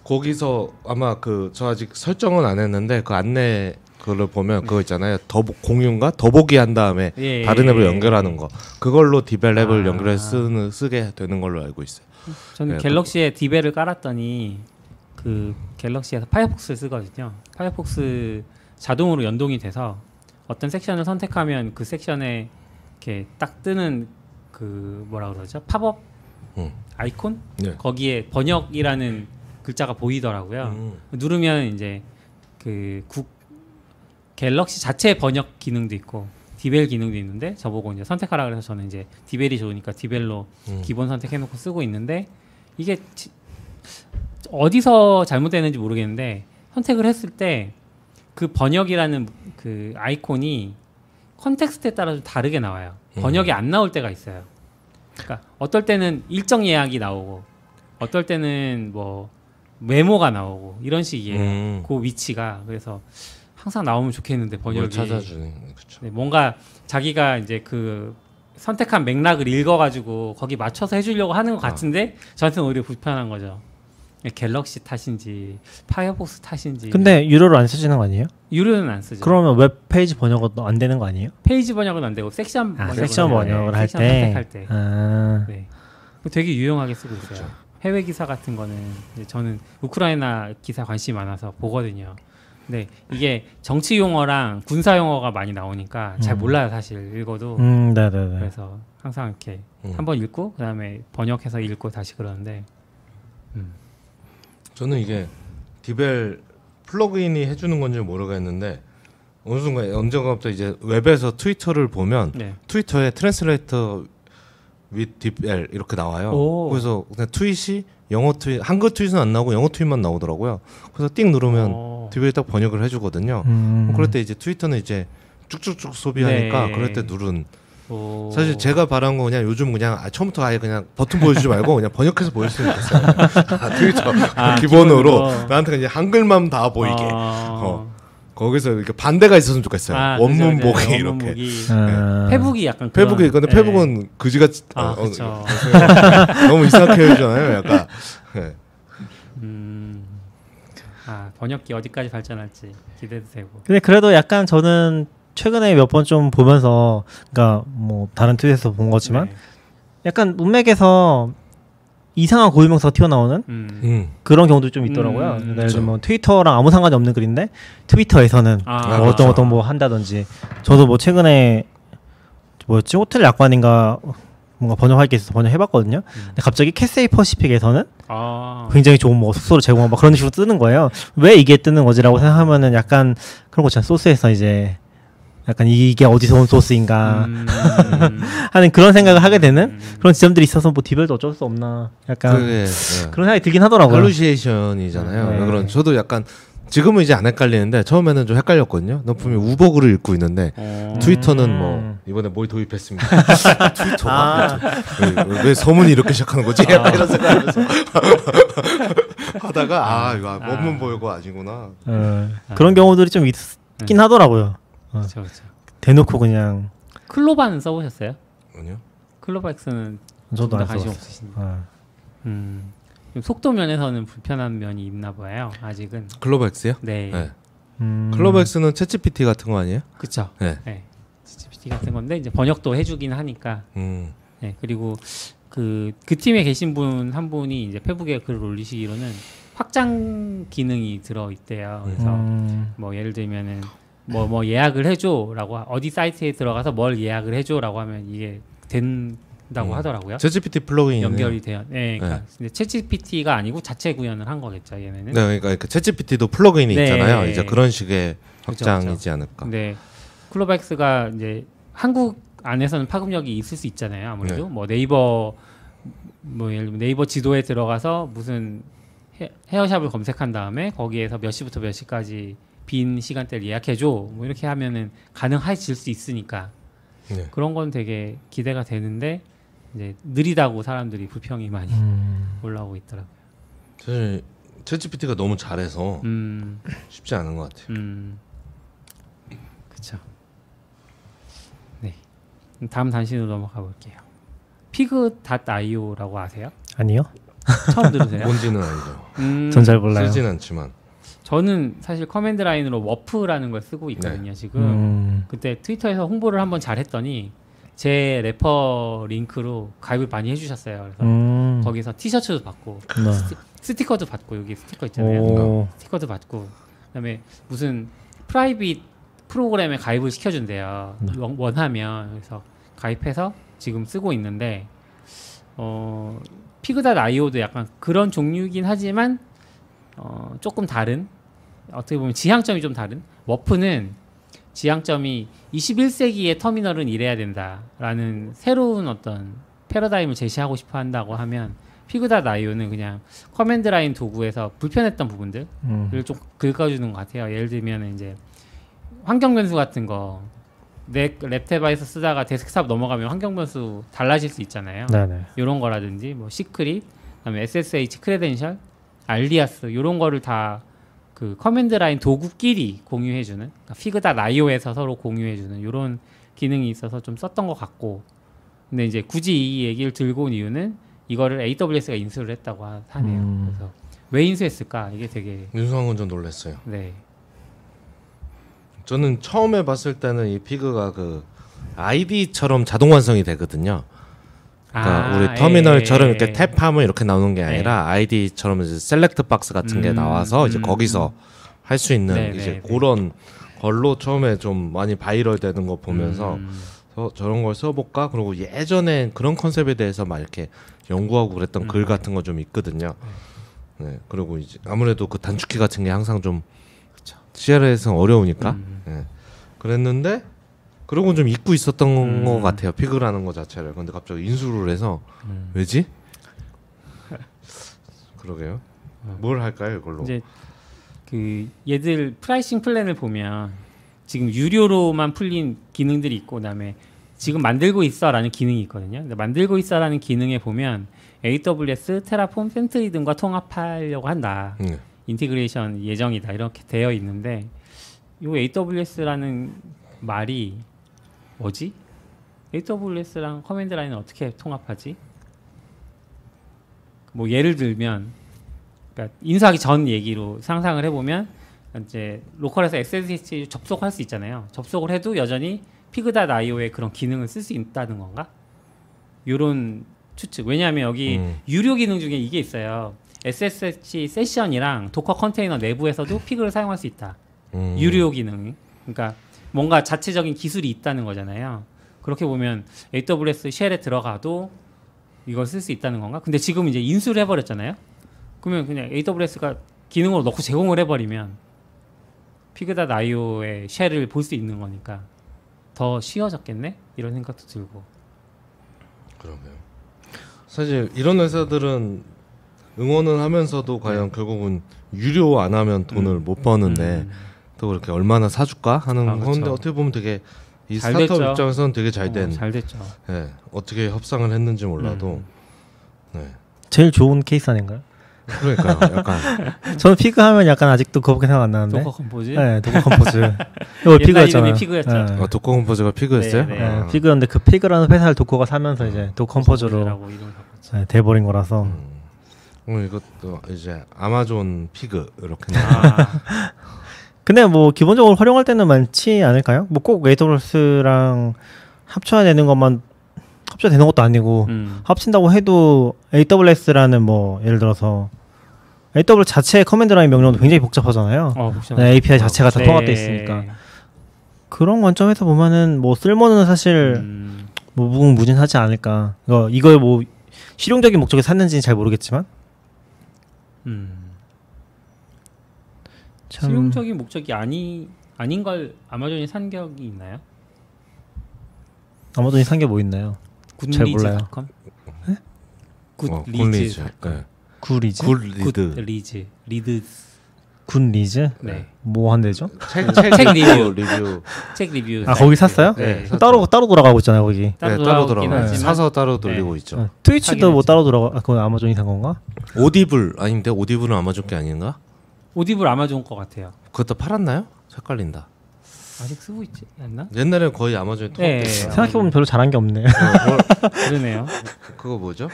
거기서 아마 그 저 아직 설정은 안 했는데 그 안내 그걸 보면 그거 있잖아요 더보 공유인가 더보기 한 다음에
예,
다른
예,
앱을
예.
연결하는 거 그걸로 DeepL 앱을
아.
연결해 쓰는 쓰게 되는 걸로 알고 있어요.
저는
네,
갤럭시에 DeepL을 깔았더니 그 갤럭시에서 파이어폭스를 쓰거든요. 파이어폭스 자동으로 연동이 돼서 어떤 섹션을 선택하면 그 섹션에 이렇게 딱 뜨는 그 뭐라 그러죠? 팝업
음.
아이콘
네.
거기에 번역이라는 글자가 보이더라고요.
음.
누르면 이제 그 국 갤럭시 자체 번역 기능도 있고 DeepL 기능도 있는데 저보고 이제 선택하라 그래서 저는 이제 DeepL이 좋으니까 DeepL로
음.
기본 선택해놓고 쓰고 있는데 이게 지- 어디서 잘못되는지 모르겠는데 선택을 했을 때 그 번역이라는 그 아이콘이 context에 따라 좀 다르게 나와요. 번역이 안 나올 때가 있어요. 그러니까 어떨 때는 일정 예약이 나오고 어떨 때는 뭐 메모가 나오고 이런 식이에요.
음.
그 위치가 그래서 항상 나오면 좋겠는데
뭘
번역이
찾아주는 그렇죠.
네, 뭔가 자기가 이제 그 선택한 맥락을 읽어가지고 거기 맞춰서 해주려고 하는 것 같은데 저한테는 오히려 불편한 거죠. 갤럭시 탓인지 파이어폭스 탓인지
근데 유료로 안 쓰시는 거 아니에요?
유료는 안 쓰죠.
그러면 웹 페이지 번역은 안 되는 거 아니에요?
페이지 번역은 안 되고 섹션
아,
번역은
섹션
해요.
번역을
네,
할
섹션
때.
선택할 때.
아.
네. 그거 되게 유용하게 쓰고 있어요. 해외 기사 같은 거는 이제 저는 우크라이나 기사 관심이 많아서 보거든요. 근데 이게 정치 용어랑 군사 용어가 많이 나오니까 잘
음.
몰라요 사실 읽어도.
음, 네, 네, 네.
그래서 항상 이렇게
음.
한번 읽고 그다음에 번역해서 읽고 다시 그러는데
저는 이게 DeepL 플러그인이 해주는 건지 모르겠는데 어느 순간 언젠가부터 이제 웹에서 트위터를 보면
네.
트위터에 translate with DeepL 이렇게 나와요.
오.
그래서 그냥 트윗이 영어 트윗 한글 트윗은 안 나오고 영어 트윗만 나오더라고요. 그래서 띵 누르면
어.
DeepL이 딱 번역을 해주거든요.
음.
그럴 때 이제 트위터는 이제 쭉쭉쭉 소비하니까
네.
그럴 때 누른
오.
사실 제가 바란 거 그냥 요즘 그냥 아, 처음부터 아예 그냥 버튼 보여주지 말고 그냥 번역해서 보였으면 좋겠어요. 아, 트위터
아,
기본으로
기본으로.
나한테 그냥 한글만 다 보이게
어.
거기서 이렇게 반대가 있었으면 좋겠어요.
아,
원문 보기
그죠.
이렇게.
원문보기.
아.
페북이 약간
페북이 근데
네.
페북은 그지같이
아,
어,
그렇죠.
너무 이상하게 해주잖아요. 약간 네.
음. 아 번역기 어디까지 발전할지 기대도 되고.
근데 그래도 약간 저는 최근에 몇 번 좀 보면서 그러니까 뭐 다른 트윗에서 본 거지만
네.
약간 문맥에서 이상한 고유명사가 튀어나오는
음.
음.
그런 경우도 좀 있더라고요.
음,
예를 들면 뭐 트위터랑 아무 상관이 없는 글인데 트위터에서는
아,
뭐
그렇죠.
어떤 어떤 뭐 한다든지 저도 뭐 최근에 뭐였지 호텔 약관인가 뭔가 번역할 게 있어서 번역해봤거든요. 근데 갑자기 캐세이 퍼시픽에서는
아.
굉장히 좋은 뭐 숙소를 제공하고 막 그런 식으로 뜨는 거예요. 왜 이게 뜨는 거지라고 생각하면은 약간 그런 거 있잖아요. 소스에서 이제 약간 이게 어디서 온 소스인가
음.
하는 그런 생각을 하게 되는
음.
그런 지점들이 있어서 뭐 DeepL도 어쩔 수 없나 약간
그게 네.
그런 생각이 들긴 하더라고요.
hallucination이잖아요.
네.
그런 저도 약간 지금은 이제 안 헷갈리는데 처음에는 좀 헷갈렸거든요. 너 분명 히 우버글을 읽고 있는데
어.
트위터는
음.
뭐 이번에 뭘 도입했습니다. 트위터가 왜, 왜 서문이 이렇게 시작하는 거지? 약간 이런 생각하면서 하다가 아 이거 원문 보이고 아니구나.
어, 그런 경우들이 좀 있긴 하더라고요.
그렇죠, 그렇죠.
대놓고 그냥
클로바는 써보셨어요?
아니요.
클로바엑스는
저도 안
관심.
어.
음. 좀 속도 면에서는 불편한 면이 있나 봐요. 아직은.
클로버엑스요?
네.
네.
음.
클로버엑스는 챗GPT 같은 거 아니에요?
그렇죠.
네.
네. GPT 같은 건데 이제 번역도 해주긴 하니까.
음.
네. 그리고 그, 그 팀에 계신 분 한 분이 이제 페북에 글을 올리시기로는 확장 기능이 들어 있대요. 그래서
음.
뭐 예를 들면은 뭐 뭐 예약을 해줘라고 하- 어디 사이트에 들어가서 뭘 예약을 해줘라고 하면 이게 된다고
음.
하더라고요.
챗GPT 플러그인
연결이 돼요. 네, 그러니까 근데 챗GPT가 아니고 자체 구현을 한 거겠죠, 얘네는.
네, 그러니까 그 챗GPT도 플러그인이
네.
있잖아요. 이제 그런 식의 확장이지 않을까.
근데 클로바엑스가 이제 한국 안에서는 파급력이 있을 수 있잖아요. 아무래도
네.
뭐 네이버 뭐 예를 들면 네이버 지도에 들어가서 무슨 헤, 헤어샵을 검색한 다음에 거기에서 몇 시부터 몇 시까지 빈 시간대를 예약해줘 뭐 이렇게 하면은 가능해질 수 있으니까
네.
그런 건 되게 기대가 되는데 이제 느리다고 사람들이 불평이 많이
음.
올라오고 있더라고요.
사실 챗GPT가 너무 잘해서
음,
쉽지 않은 것 같아요.
음, 그렇죠. 네, 다음 단신으로 넘어가 볼게요. Fig.io라고 아세요?
아니요.
처음 들으세요?
뭔지는 알죠.
음,
전 잘 몰라요.
쓰진 않지만.
저는 사실 command line으로 Warp라는 걸 쓰고 있거든요. 지금
음.
그때 트위터에서 홍보를 한번 잘 했더니 제 refer 링크로 가입을 많이 해주셨어요. 그래서
음.
거기서 티셔츠도 받고
네.
스티커도 받고 여기 스티커 있잖아요.
오.
스티커도 받고 그다음에 무슨 private 프로그램에 가입을 시켜준대요.
네.
원- 원하면 그래서 가입해서 지금 쓰고 있는데 어 Fig.io도 약간 그런 종류이긴 하지만 어 조금 다른 어떻게 보면 지향점이 좀 다른 Warp는 지향점이 21세기의 터미널은 이래야 된다라는 새로운 어떤 패러다임을 제시하고 싶어 한다고 하면 Fig.io는 그냥 command line 도구에서 불편했던 부분들을
음.
좀 긁어주는 것 같아요. 예를 들면 이제 환경 변수 같은 거. 내 랩탑에서 쓰다가 데스크탑 넘어가면 환경 변수 달라질 수 있잖아요.
네네.
이런 거라든지 뭐 secret, 그다음에 SSH credential, alias 이런 거를 다 그 command line 도구끼리 공유해주는 그러니까 Fig.io에서 서로 공유해주는 이런 기능이 있어서 좀 썼던 것 같고 근데 이제 굳이 이 얘기를 들고 온 이유는 이거를 AWS가 인수를 했다고 하- 하네요.
음.
그래서 왜 인수했을까 이게 되게
건 좀 놀랐어요.
네
저는 처음에 봤을 때는 이 Fig가 그 IDE처럼 자동 완성이 되거든요. 그러니까
아,
우리 터미널처럼
예,
이렇게
예.
탭하면 이렇게 나오는 게 아니라 IDE처럼 이제 select box 같은 게
음,
나와서 이제
음,
거기서 할 수 있는
네,
이제
네, 네.
그런 걸로 처음에 좀 많이 바이럴 되는 거 보면서
음,
저, 저런 걸 써볼까? 그리고 예전에 그런 컨셉에 대해서 막 이렇게 연구하고 그랬던
음.
글 같은 거 좀 있거든요. 네. 그리고 이제 아무래도 그 단축키 같은 게 항상 좀 CLI에서 어려우니까.
음.
네. 그랬는데 그러고 좀 잊고 있었던
음.
것 같아요. Fig라는 거 자체를. 근데 갑자기 인수를 해서
음.
왜지? 그러게요. 뭘 할까요, 이걸로?
이제 그 얘들 pricing plan을 보면 지금 유료로만 풀린 기능들이 있고 그다음에 지금 만들고 있어라는 기능이 있거든요. 만들고 있어라는 기능에 보면 AWS, Terraform, Sentry 등과 통합하려고 한다.
네.
integration 예정이다 이렇게 되어 있는데 이 AWS라는 말이 뭐지? AWS랑 command line을 어떻게 통합하지? 뭐 예를 들면 그러니까 인수하기 전 얘기로 상상을 해보면 이제 로컬에서 SSH 접속할 수 있잖아요. 접속을 해도 여전히 Fig.io의 그런 기능을 쓸 수 있다는 건가? 요런 추측. 왜냐하면 여기
음.
유료 기능 중에 이게 있어요. SSH 세션이랑 Docker 컨테이너 내부에서도 Fig를 사용할 수 있다.
음.
유료 기능. 그러니까 뭔가 자체적인 기술이 있다는 거잖아요. 그렇게 보면 AWS 쉘에 들어가도 이걸 쓸 수 있다는 건가? 근데 지금 이제 인수를 해버렸잖아요. 그러면 그냥 AWS가 기능으로 넣고 제공을 해버리면 피그닷 IO의 쉘을 볼 수 있는 거니까 더 쉬워졌겠네? 이런 생각도 들고.
그러게요. 사실 이런 회사들은 응원은 하면서도 과연 결국은 유료 안 하면 돈을 못 버는데
음.
또 그렇게 얼마나 사줄까 하는
아, 그쵸.
건데 어떻게 보면 되게 이
잘
스타트업
됐죠.
입장에서는 되게 잘된
어, 잘 됐죠.
예, 어떻게 협상을 했는지 몰라도
음.
네.
제일 좋은 케이스 아닌가요?
그러니까요. 약간
저는 Fig 하면 약간 아직도 그거밖에 생각 안 나는데.
Docker Compose.
네, Docker Compose. 이거
옛날
Fig였잖아요.
이름이 Fig였죠.
네.
아, Docker Compose가 Fig였어요?
네, 네.
네,
아,
Fig였는데 그 Fig라는 회사를 도커가 사면서 이제 Docker Compose로
라고 이름을 바꿨죠.
네, 돼버린 거라서.
음. 음, 이것도 이제 아마존 Fig 이렇게
아,
근데 뭐 기본적으로 활용할 때는 많지 않을까요? 뭐꼭 AWS랑 합쳐야 되는 것만 합쳐야 되는 것도 아니고
음.
합친다고 해도 AWS라는 뭐 예를 들어서 AWS 자체의 command line 명령도 굉장히 복잡하잖아요.
어.
네, API 자체가 다
네.
통합돼 있으니까 그런 관점에서 보면은 뭐 쓸모는 사실
음,
뭐 무궁무진하지 않을까. 이거 이걸 뭐 실용적인 목적에 샀는지는 잘 모르겠지만
음.
참
실용적인 목적이 아니 아닌 걸 아마존이 산 격이 있나요?
아마존이 산 게 뭐 있나요? 잘 몰라요.
Goodreads.com?
네?
어, Goodreads. Goodreads. 네.
Goodreads? Good Read.
Goodreads. Read. Goodreads?
네.
뭐 한대죠?
책, 책,
책
리뷰.
리뷰. 책 리뷰.
아. 거기 샀어요?
네.
샀죠.
따로 따로 돌아가고 있잖아요 거기.
따로
네, 따로 돌아가.
하지만
사서 따로 돌리고
네.
있죠.
어, 트위치도 뭐. 따로 돌아가. 아, 그건 아마존이 산 건가?
오디블 아닌데 오디블은 아마존 게 아닌가?
오디블 아마존 거 같아요.
그것도 팔았나요? 헷갈린다.
아직 쓰고 있지 않나?
옛날에 거의 아마존에
네.
통합됐어요.
생각해 보면 별로 잘한 게 없네.
그러네요.
그거 뭐죠?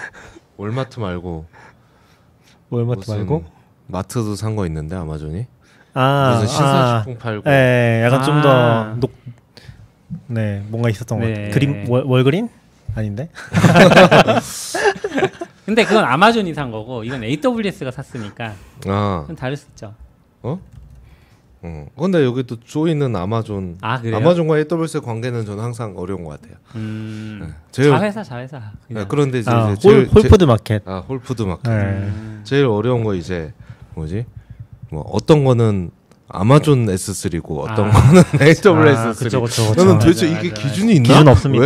월마트 말고
월마트 말고.
마트도 산 거 있는데 아마존이
아,
무슨 신사식품 팔고
예, 약간 좀
아.
더 녹. 네, 뭔가 있었던 것
네.
같아요. 그림 월, Walgreen? 아닌데?
근데 그건 아마존이 산 거고 이건 AWS가 샀으니까
아
좀 다를 수 있죠.
어? 어. 근데 여기 또 joining 아마존
아 그래요?
아마존과 AWS의 관계는 저는 항상 어려운 것 같아요.
음,
네. 제일
자회사 자회사.
네,
그냥.
그런데 이제,
아,
이제
홀,
제일-
Whole Foods Market.
제- 아 Whole Foods Market.
네.
음.
제일 어려운 거 이제 뭐지? 뭐 어떤 거는 아마존 S3고 어떤
아.
거는 AWS
아,
S3.
그쵸, 그쵸, 그쵸.
저는
맞아,
도대체
맞아,
이게
맞아.
기준이 있나?
기준 없습니다.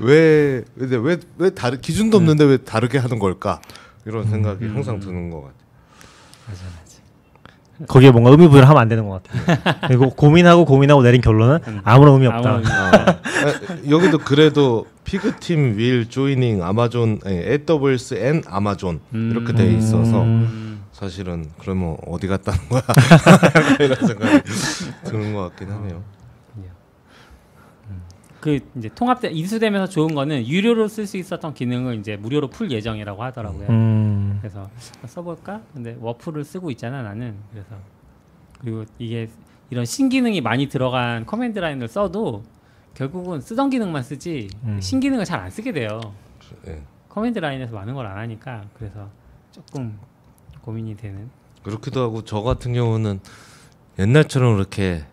왜왜 근데 왜왜 다르 기준도 없는데 왜 다르게 하는 걸까? 이런 생각이
음.
항상 드는 것 같아요.
맞아 맞아.
거기에 뭔가 의미 부여를 하면 안 되는 것 같아요. 그리고 고민하고 고민하고 내린 결론은 아무런 의미 없다.
아무런 의미
아, 아, 여기도 그래도 피그팀 윌 조이닝 아마존 AWS 앤 아마존 이렇게 돼 있어서
음.
사실은 그러면 어디 갔다는 거야 이런 생각이 드는 것 같긴 하네요.
그 이제 통합돼 인수되면서 좋은 거는 유료로 쓸 수 있었던 기능을 이제 무료로 풀 예정이라고 하더라고요.
음.
그래서 써볼까? 근데 Warp를 쓰고 있잖아 나는. 그래서 그리고 이게 이런 신기능이 많이 들어간 command line을 써도 결국은 쓰던 기능만 쓰지
음.
신기능을 잘 안 쓰게 돼요.
예.
command line에서 많은 걸 안 하니까 그래서 조금 고민이 되는.
그렇기도 하고 저 같은 경우는 옛날처럼 그렇게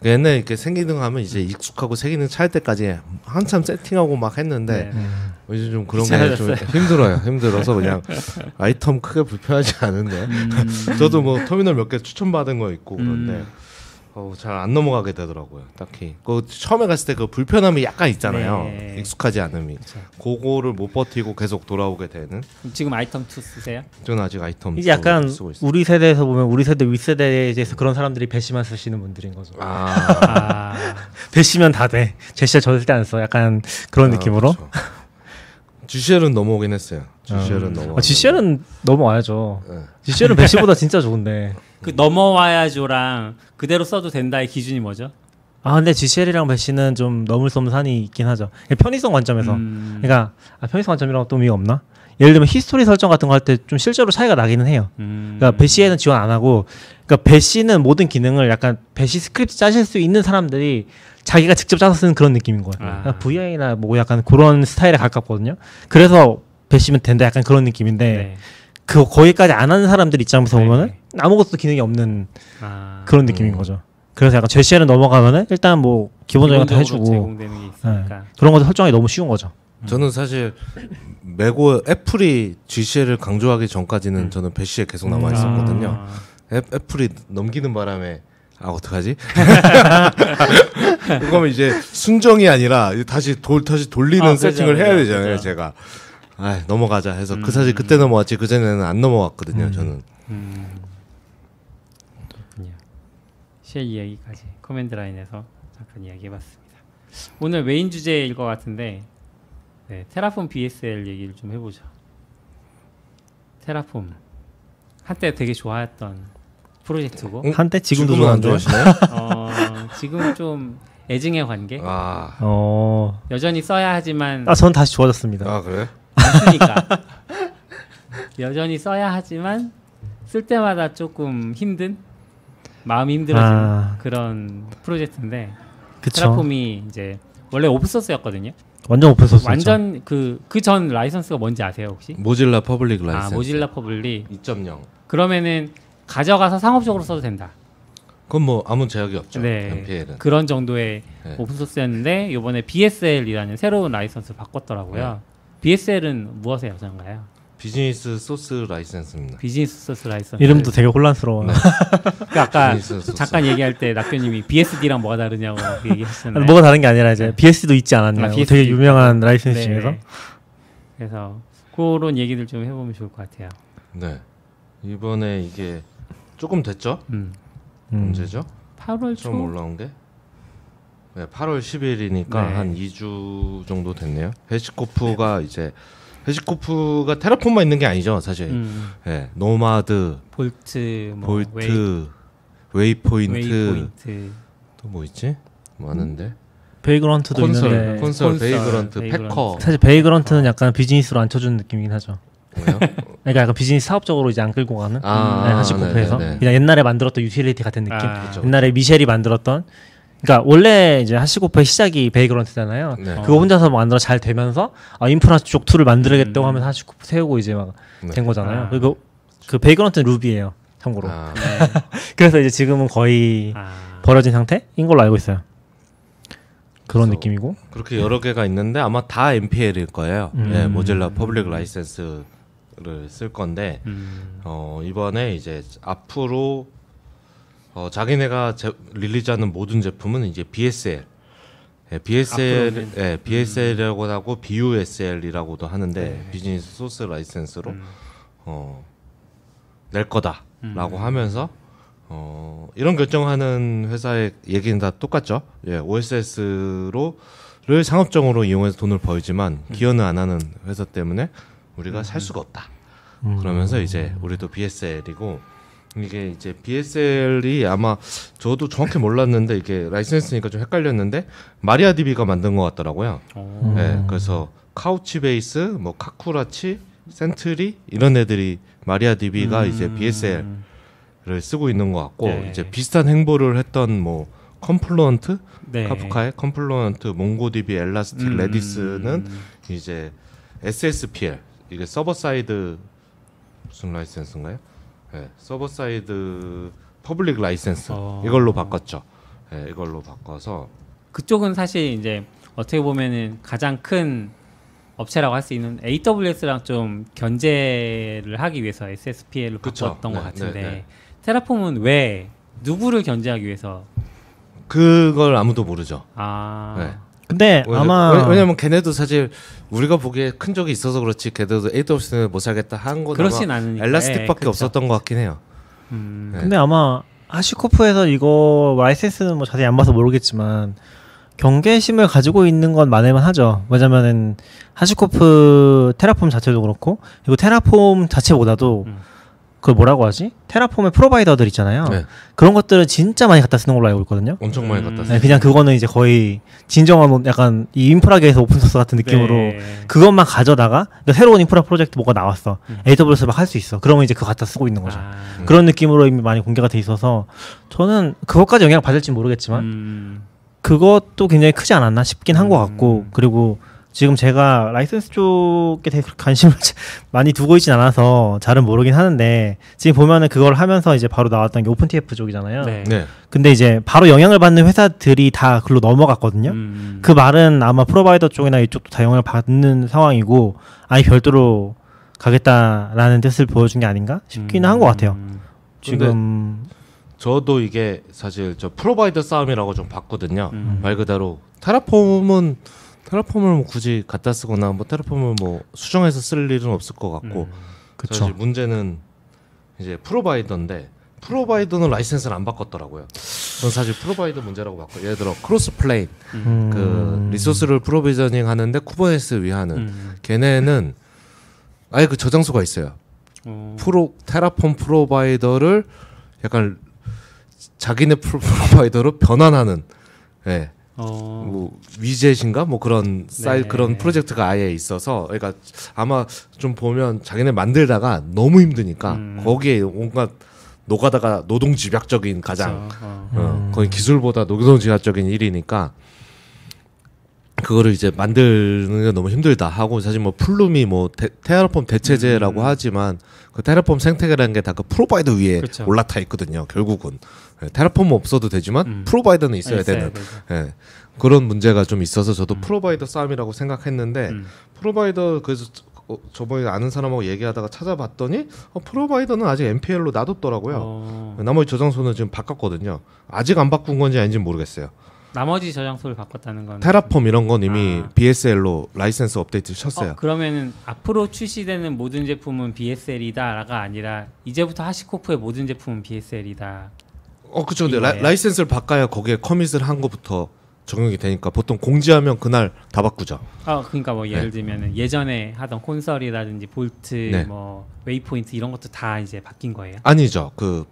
그러니까 옛날에 이렇게 새 기능 하면 이제 익숙하고 새기능 찰 때까지 한참 세팅하고 막 했는데
네.
어, 이제 좀 그런 게 좀. 힘들어요. 힘들어서 그냥 iTerm 크게 불편하지 않은데
음.
저도 뭐 터미널 몇 개 추천받은 거 있고 그런데
음.
어, 잘 안 넘어가게 되더라고요. 딱히 그 처음에 갔을 때 그 불편함이 약간 있잖아요.
네.
익숙하지 않음이
그쵸.
그거를 못 버티고 계속 돌아오게 되는.
지금 아이템 2 쓰세요?
저는 아직 아이템
이게 약간
쓰고 있어요.
우리 세대에서 보면 우리 세대 윗세대에 대해서 그런 사람들이 배시만 쓰시는 분들인 거죠.
아,
아,
배시면 다 돼. 제 시절 절대 안 써. 약간 그런 느낌으로.
GCL은 넘어오긴 했어요. GCL은 넘어.
아, GCL은 넘어와야죠.
네.
GCL은 배시보다 진짜 좋은데.
그 넘어와야죠랑 그대로 써도 된다의 기준이 뭐죠?
아 근데 GCL이랑 배시는 좀 넘을 수 없는 산이 있긴 하죠. 편의성 관점에서.
음,
그러니까 아, 편의성 관점이랑 또 의미가 없나? 예를 들면 history 설정 같은 거 할 때 좀 실제로 차이가 나기는 해요.
음.
그러니까 Bash에는 지원 안 하고, 그러니까 Bash는 모든 기능을 약간 Bash 스크립트 짜실 수 있는 사람들이 자기가 직접 짜서 쓰는 그런 느낌인 거예요.
아.
그러니까 VI나 뭐 약간 그런 스타일에 가깝거든요. 그래서 Bash면 된다 약간 그런 느낌인데
네.
그 거기까지 안 하는 사람들 입장에서
네.
보면은 아무것도 기능이 없는
아,
그런 느낌인
음.
거죠. 그래서 약간 제시에는 넘어가면은 일단 뭐 기본적인 거 다 해주고
제공되는 게 있으니까.
그런 것도 설정이 너무 쉬운 거죠.
저는 사실 메고 애플이 GCL을 강조하기 전까지는 저는 배시에 계속 남아 있었거든요.
아,
애, 애플이 넘기는 바람에 아 어떡하지? 그거면 이제 순정이 아니라 다시 돌 다시 돌리는
아, 그죠,
세팅을 해야
그죠,
되잖아요,
그죠.
제가. 아, 넘어가자 해서
음.
그 사실 그때 넘어왔지 그 전에는 안 넘어왔거든요, 저는.
음. shell 이야기까지 command line에서 잠깐 이야기해봤습니다. 오늘 메인 주제일 것 같은데 네, Terraform BSL 얘기를 좀 해보죠. Terraform 한때 되게 좋아했던 프로젝트고
응?
한때 지금도
지금은 안
좋아하는데.
좋아하시나요?
어, 지금 좀 애증의 관계
아,
어.
여전히 써야 하지만
아, 전 다시 좋아졌습니다.
아 그래?
안 쓰니까 여전히 써야 하지만 쓸 때마다 조금 힘든 마음이 힘들어지는
아.
그런 프로젝트인데
그쵸.
Terraform이 이제 원래 open source였거든요.
완전 open source.
완전 그 그 전 라이선스가 뭔지 아세요 혹시?
Mozilla Public License.
아 Mozilla Public
2.0.
그러면은 가져가서 상업적으로 써도 된다.
그건 뭐 아무 제약이 없죠.
네
MPL은.
그런 정도의
네.
open source였는데 이번에 BSL이라는 새로운 라이선스를 바꿨더라고요.
네.
BSL은 무엇의 약자인가요?
Business Source License입니다.
Business Source License.
이름도 되게 혼란스러워.
네.
그 아까
Business Source.
잠깐 얘기할 때 낙교님이 BSD랑 뭐가 다르냐고 그 얘기하셨잖아요.
뭐가 다른 게 아니라 이제 BSD도 있지 않았나요?
아, BSD
되게 유명한
있고.
라이센스
네.
중에서.
그래서 그런 얘기들 좀 해보면 좋을 것 같아요.
네. 이번에 이게 조금 됐죠?
음.
음.
언제죠?
8월 초.
처음 올라온 게? 네, 8월 10일이니까
네.
한 2주 정도 됐네요. HashiCorp가 이제 HashiCorp가 Terraform만 있는 게 아니죠, 사실.
음.
네,
Nomad, Vault, 뭐 Vault, Waypoint, Waypoint,
또뭐 있지? 많은데.
Vagrant도
Consul,
있는데
Consul, Consul, Vagrant,
Vagrant. Packer.
사실 Vagrant는 약간 비즈니스로 안 쳐주는 느낌이긴 하죠. 그러니까 약간 비즈니스 사업적으로 이제 안 끌고 가는
아,
네, HashiCorp에서
네네네.
그냥 옛날에 만들었던 유틸리티 같은 느낌.
아,
그쵸.
옛날에 미셸이 만들었던 그러니까 원래 이제 HashiCorp의 시작이 Vagrant잖아요.
네.
그거 혼자서 만들어 잘 되면서 아, 인프라 쪽 tool을 만들겠다고
음.
하면서 HashiCorp 세우고 이제 막된
네.
거잖아요.
아.
그리고 그 Vagrant는 Ruby예요. 참고로.
아,
그래서 이제 지금은 거의
아,
버려진 상태인 걸로 알고 있어요. 그런 느낌이고.
그렇게 여러 개가 있는데 아마 다 MPL일 거예요.
음.
예, Mozilla Public License를 쓸 건데
음,
어, 이번에 이제 앞으로 어, 자기네가 제, 릴리즈하는 모든 제품은 이제 BSL, 예, BSL,
앞으로는?
예, BSL이라고 하고 BUSL이라고도 하는데
네.
비즈니스 소스 라이센스로
음.
어, 낼 거다라고
음.
하면서 어, 이런 결정하는 회사의 얘기는 다 똑같죠. 예, OSS로 를 상업적으로 이용해서 돈을 벌지만
음.
기여는 안 하는 회사 때문에 우리가 살 수가 없다.
음.
그러면서 이제 우리도 BSL이고 이게 이제 BSL이 아마 저도 정확히 몰랐는데 이게 라이센스니까 좀 헷갈렸는데 마리아DB가 만든 것 같더라고요.
어,
네, 그래서 카우치 베이스, 뭐 카크로치, 센트리 이런 애들이 마리아DB가
음.
이제 BSL을 쓰고 있는 것 같고
네.
이제 비슷한 행보를 했던 뭐 컴플루언트,
네.
카프카의 컴플루언트, 몽고DB, 엘라스틱,
음,
레디스는 이제 SSPL 이게 server side 무슨 라이센스인가요? 네, Server Side Public License
어.
이걸로 바꿨죠. 네, 이걸로 바꿔서
그쪽은 사실 이제 어떻게 보면은 가장 큰 업체라고 할 수 있는 AWS랑 좀 견제를 하기 위해서 SSPL로. 바꿨던
네,
것 같은데
네, 네.
테라폼은 왜 누구를 견제하기 위해서
그걸 아무도 모르죠.
아
네.
근데
왜냐-
아마
왜- 왜냐면 걔네도 사실 우리가 보기에 큰 적이 있어서 그렇지 걔네도 AWS는 못 살겠다 한 거는
그렇진
아마
않으니까
엘라스틱밖에
예.
없었던 것 같긴 해요.
음,
네.
근데 아마 하시코프에서 이거 라이센스는 뭐 자세히 안 봐서 모르겠지만 경계심을 가지고 있는 건 맞을만 하죠. 왜냐면은 하시코프 테라폼 자체도 그렇고 그리고 테라폼 자체보다도
음.
그걸 뭐라고 하지? 테라폼의 프로바이더들 있잖아요.
네.
그런 것들은 진짜 많이 갖다 쓰는 걸로 알고 있거든요.
엄청 많이
음.
갖다
네,
써요.
그냥 그거는 이제 거의 진정한 약간 이 인프라계에서 오픈 소스 같은 느낌으로
네.
그것만 가져다가 그러니까 새로운 인프라 프로젝트 뭐가 나왔어.
음.
AWS 막 할 수 있어. 그러면 이제 그거 갖다 쓰고 있는 거죠.
아,
그런 느낌으로 이미 많이 공개가 돼 있어서 저는 그것까지 영향을 받을지 모르겠지만
음,
그것도 굉장히 크지 않았나 싶긴 한 것 같고
음.
그리고 지금 제가 라이센스 쪽에 되게 관심을 많이 두고 있진 않아서 잘은 모르긴 하는데 지금 보면은 그걸 하면서 이제 바로 나왔던 게 오픈TF 쪽이잖아요.
네.
네.
근데 이제 바로 영향을 받는 회사들이 다 글로 넘어갔거든요.
음,
그 말은 아마 provider 쪽이나 이쪽도 다 영향을 받는 상황이고 아예 별도로 가겠다라는 뜻을 보여준 게 아닌가 싶기는 한것 같아요.
음,
지금
저도 이게 사실 저 provider 싸움이라고 좀 봤거든요.
음.
말 그대로 테라폼은 테라폼을 뭐 굳이 갖다 쓰거나 뭐 테라폼을 뭐 수정해서 쓸 일은 없을 것 같고
음.
그쵸.
사실 문제는 이제 provider인데 provider는 라이센스를 안 바꿨더라고요. 전 사실 provider 문제라고 봤고 예를 들어 크로스 플레인
음.
그 resource를 provisioning 하는데 쿠버네티스 위하는
음,
걔네는 아예 그 저장소가 있어요.
어,
프로 테라폼 provider를 약간 자기네 프로- provider로 변환하는 예.
어,
뭐 Upjet인가 뭐 그런 사이
네.
그런 프로젝트가 아예 있어서 그러니까 아마 좀 보면 자기네 만들다가 너무 힘드니까
음.
거기에 온갖 노가다가 노동 집약적인 가장.
어.
어, 거의 기술보다 노동 집약적인 일이니까 그거를 이제 만드는 게 너무 힘들다 하고 사실 뭐 플룸이 뭐 테, 테라폼 대체제라고
음.
하지만 그 테라폼 생태계라는 게 다 그 프로바이더 위에
그쵸.
올라타 있거든요 결국은 예, 테라폼 없어도 되지만
음.
프로바이더는 있어야
있어야
되는. 예, 그런 문제가 좀 있어서 저도 프로바이더 싸움이라고 생각했는데
음.
프로바이더 그래서 어, 저번에 아는 사람하고 얘기하다가 찾아봤더니 어, provider는 아직 MPL로 놔뒀더라고요.
어,
나머지 저장소는 지금 바꿨거든요. 아직 안 바꾼 건지 아닌지 는 모르겠어요.
나머지 저장소를 바꿨다는 건
테라폼 이런 건 이미
아.
BSL로 라이센스 업데이트 쳤어요.
어, 그러면은 앞으로 출시되는 모든 제품은 BSL이다가 아니라 이제부터 하시코프의 모든 제품은 BSL이다.
어, 그쵸. 근데 라? 라이센스를 바꿔야 거기에 commit을 한 거부터 적용이 되니까 보통 공지하면 그날 다 바꾸죠.
아 그러니까 뭐 예를
네.
들면은 예전에 하던 콘솔이라든지 볼트,
네.
뭐 웨이포인트 이런 것도 다 이제 바뀐 거예요.
아니죠. 그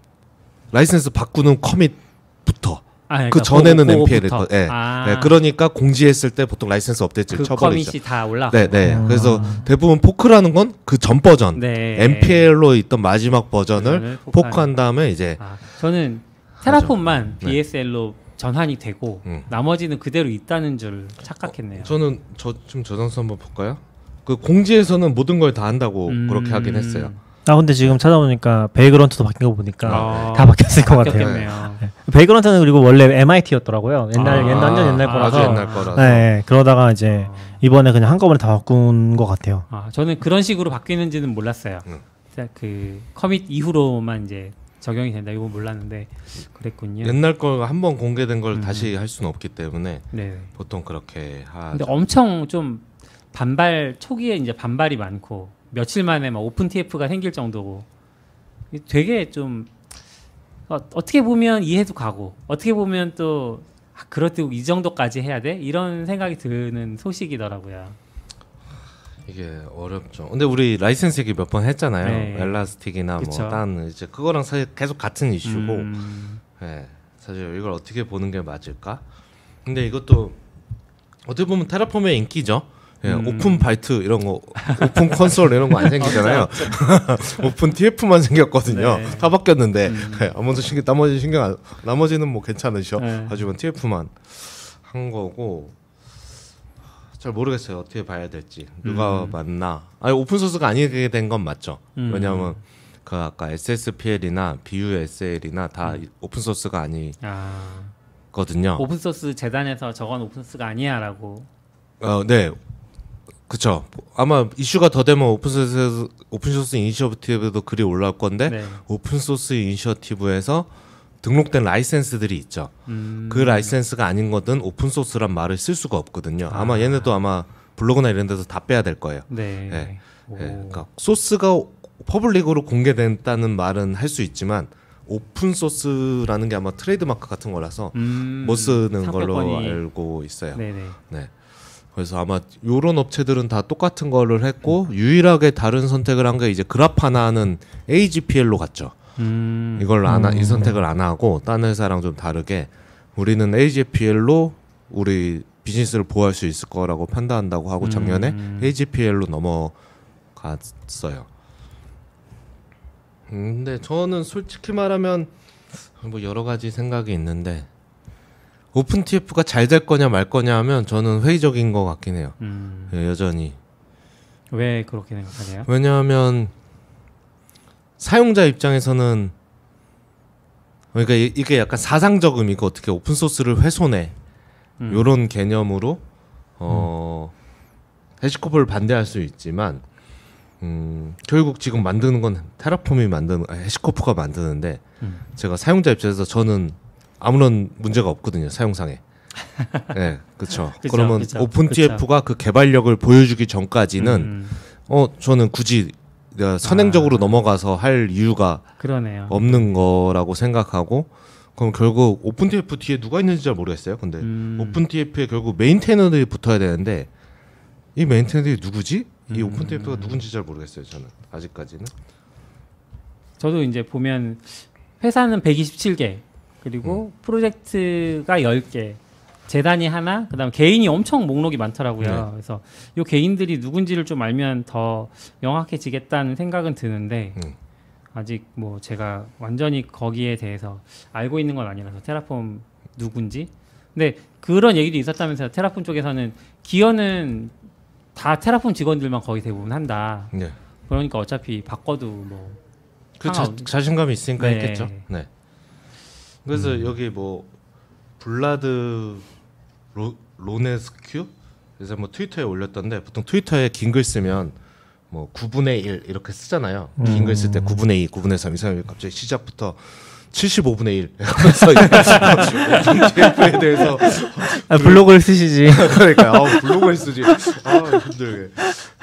라이센스 바꾸는 commit부터
아,
그 전에는 MPL일
그거부터.
거. 예.
아,
예, 그러니까 공지했을 때 보통 라이센스 업데이트를
그
쳐버리죠.
commit이 다 올라.
네, 네.
아.
그래서 대부분 fork라는 건 그 전 버전,
네.
MPL로 있던 마지막 버전을
버전을
fork한 다음에 이제
아, 저는 테라폼만
네.
BSL로 전환이 되고
음.
나머지는 그대로 있다는 줄 착각했네요.
저는 저 지금 저장소 한번 볼까요? 그 공지에서는 모든 걸 다 한다고
음.
그렇게 하긴 했어요.
아 근데 지금 찾아보니까 베이그런트도 바뀐 거 보니까
아,
다 바뀌었을 것 같아요.
바뀌었겠네요.
베이그런트는 그리고 원래 MIT였더라고요. 옛날
아,
옛날 완전 옛날
아,
거라서.
아주 옛날 거라서.
네, 그러다가 이제
어.
이번에 그냥 한꺼번에 다 바꾼 것 같아요.
아, 저는 그런 식으로 바뀌는지는 몰랐어요.
음.
그 커밋 이후로만 이제 적용이 된다 이거 몰랐는데 그랬군요.
옛날 거한번 공개된 걸
음.
다시 할 수는 없기 때문에
네.
보통 그렇게 하죠.
근데 엄청 좀 반발 초기에 이제 반발이 많고 며칠 만에 막 오픈 TF가 생길 정도고 되게 좀 어, 어떻게 보면 이해도 가고 어떻게 보면 또 아, 그렇다고 이 정도까지 해야 돼 이런 생각이 드는 소식이더라고요.
이게 어렵죠. 근데 우리 라이센스 얘기 몇 번 했잖아요.
네.
엘라스틱이나. 뭐딴 이제 그거랑 사실 계속 같은 이슈고,
음,
예, 사실 이걸 어떻게 보는 게 맞을까? 근데 이것도 어떻게 보면 테라폼의 인기죠. 예,
음.
오픈 볼트 이런 거, 오픈 콘솔 이런 거 안 생기잖아요. 오픈 TF만 생겼거든요.
네.
다 바뀌었는데
음.
예, 아무도 신경 나머지 신경 안, 나머지는 뭐 괜찮으셔.
네.
하지만 TF만 한 거고 잘 모르겠어요. 어떻게 봐야 될지 누가
음.
맞나? 아니 오픈 소스가 아니게 된 건 맞죠.
음.
왜냐하면 그 아까 SSPL이나 BUSL이나 다 이- 오픈 소스가 아니거든요.
아, 오픈 소스 재단에서 저건 오픈 소스가 아니야라고.
어, 네. 그쵸. 아마 이슈가 더 되면 오픈소스 Open Source Initiative도 글이 올라올 건데
네.
Open Source Initiative에서 등록된 라이센스들이 있죠.
음,
그 라이센스가 아닌 거는 오픈소스란 말을 쓸 수가 없거든요. 아 마 얘네도 아마 블로그나 이런 데서 다 빼야 될 거예요.
네.
네.
오.
예, 그러니까 소스가 public으로 공개됐다는 말은 할 수 있지만 오픈 소스라는 게 아마 트레이드마크 같은 거라서
음,
못 쓰는 걸로 알고 있어요.
네네.
네. 그래서 아마 요런 업체들은 다 똑같은 거를 했고 유일하게 다른 선택을 한 게 이제 그라파나는 AGPL로 갔죠.
음,
이걸 안 하, 이
음,
선택을 안 하고 딴 회사랑 좀 다르게 우리는 AGPL로 우리 비즈니스를 보호할 수 있을 거라고 판단한다고 하고 작년에
음.
AGPL로 넘어갔어요. 음, 근데 저는 솔직히 말하면 뭐 여러 가지 생각이 있는데 오픈 TF가 잘 될 거냐 말 거냐 하면 저는 회의적인 것 같긴 해요.
음,
예, 여전히
왜 그렇게 생각하세요?
왜냐하면 사용자 입장에서는 그러니까 이- 이게 약간 사상적음이고 어떻게 오픈 소스를 훼손해
음.
요런 개념으로 어 해시코프를 반대할 수 있지만 음 결국 지금 만드는 건 Terraform이 만드는 아, HashiCorp가 만드는데
음.
제가 사용자 입장에서 저는 아무런 문제가 없거든요 사용상에 네 그렇죠 그러면
그쵸,
오픈
그쵸.
TF가 그 개발력을 보여주기 전까지는
음,
어 저는 굳이 내가 선행적으로
아.
넘어가서 할 이유가
그러네요.
없는 거라고 생각하고 그럼 결국 OpenTF 뒤에 누가 있는지 잘 모르겠어요. 근데
음,
OpenTF에 결국 maintainer들이 붙어야 되는데 이 메인테너들이 누구지? 이
음.
오픈 TF가 누군지 잘 모르겠어요. 저는 아직까지는.
저도 이제 보면 회사는 127개 그리고 프로젝트가 10개 재단이 하나 그다음 개인이 엄청 목록이 많더라고요.
네.
그래서 요 개인들이 누군지를 좀 알면 더 명확해지겠다는 생각은 드는데
음.
아직 뭐 제가 완전히 거기에 대해서 알고 있는 건 아니라서 테라폼 누군지 근데 그런 얘기도 있었다면서요. Terraform 쪽에서는 기여는 다 Terraform 직원들만 거의 대부분 한다.
네.
그러니까 어차피 바꿔도 뭐
그 자, 자신감이 있으니까
네.
했겠죠. 네. 그래서 여기 뭐 Vlad Io, Ionescu 그래서 뭐 트위터에 올렸던데 보통 트위터에 긴 글 쓰면 뭐 9분의 1 이렇게 쓰잖아요. 긴글 쓸 때 9분의 2, 9분의 3이 사람이 갑자기 시작부터 75분의 1 하면서 TF에 대해서
아, 블로그를 쓰시지.
그러니까 아, 블로그에 쓰지. 아 힘들게.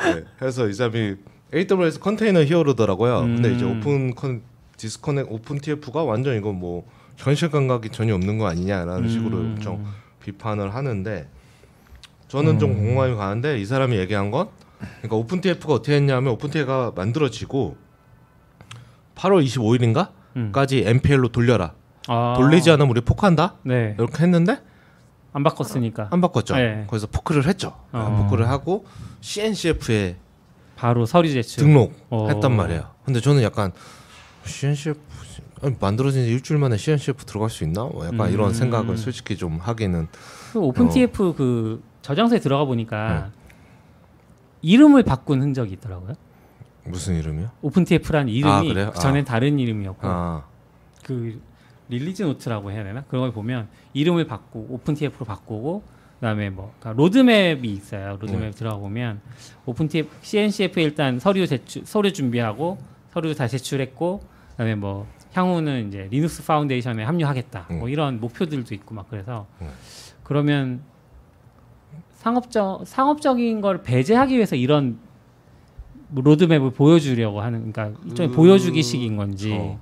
네. 그래서 이 사람이 AWS Container Hero더라고요. 근데 이제
음.
오픈 컨 disconnect OpenTF가 완전 이거 뭐 현실 감각이 전혀 없는 거 아니냐라는 식으로
음.
엄청 비판을 하는데 저는 좀 공감이 가는데 이 사람이 얘기한 건 그러니까 OpenTF가 어떻게 했냐면 OpenTF가 만들어지고 8월 25일인가
음.
까지 MPL로 돌려라.
아.
돌리지 않으면 우리 fork한다.
네.
이렇게 했는데
안 바꿨으니까
안 바꿨죠.
네.
그래서 fork를 했죠.
어.
fork를 하고 CNCF에
바로 서류 제출.
등록했단
어.
말이에요. 근데 저는 약간 CNCF 만들어진 지 일주일 만에 CNCF 들어갈 수 있나? 뭐 약간
음.
이런 생각을 솔직히 좀 하기는
그 OpenTF 그 저장소에 들어가 보니까 이름을 바꾼 흔적이 있더라고요.
무슨 이름이요?
OpenTF라는 이름이
아, 그래요?
그 전엔
아.
다른 이름이었고
아,
그 release note라고 해야 되나 그런 걸 보면 이름을 바꾸고 OpenTF로 바꾸고 그다음에 뭐 그러니까 로드맵이 있어요. 로드맵
네.
들어가 보면 OpenTF CNCF 일단 서류 제출 서류 준비하고 서류 다 제출했고 그다음에 뭐 향후는 이제 Linux Foundation에 합류하겠다. 뭐
음.
이런 목표들도 있고 막 그래서
음.
그러면 상업적 상업적인 걸 배제하기 위해서 이런 뭐 로드맵을 보여주려고 하는 그러니까 일종의
그-
보여주기식인 건지
어.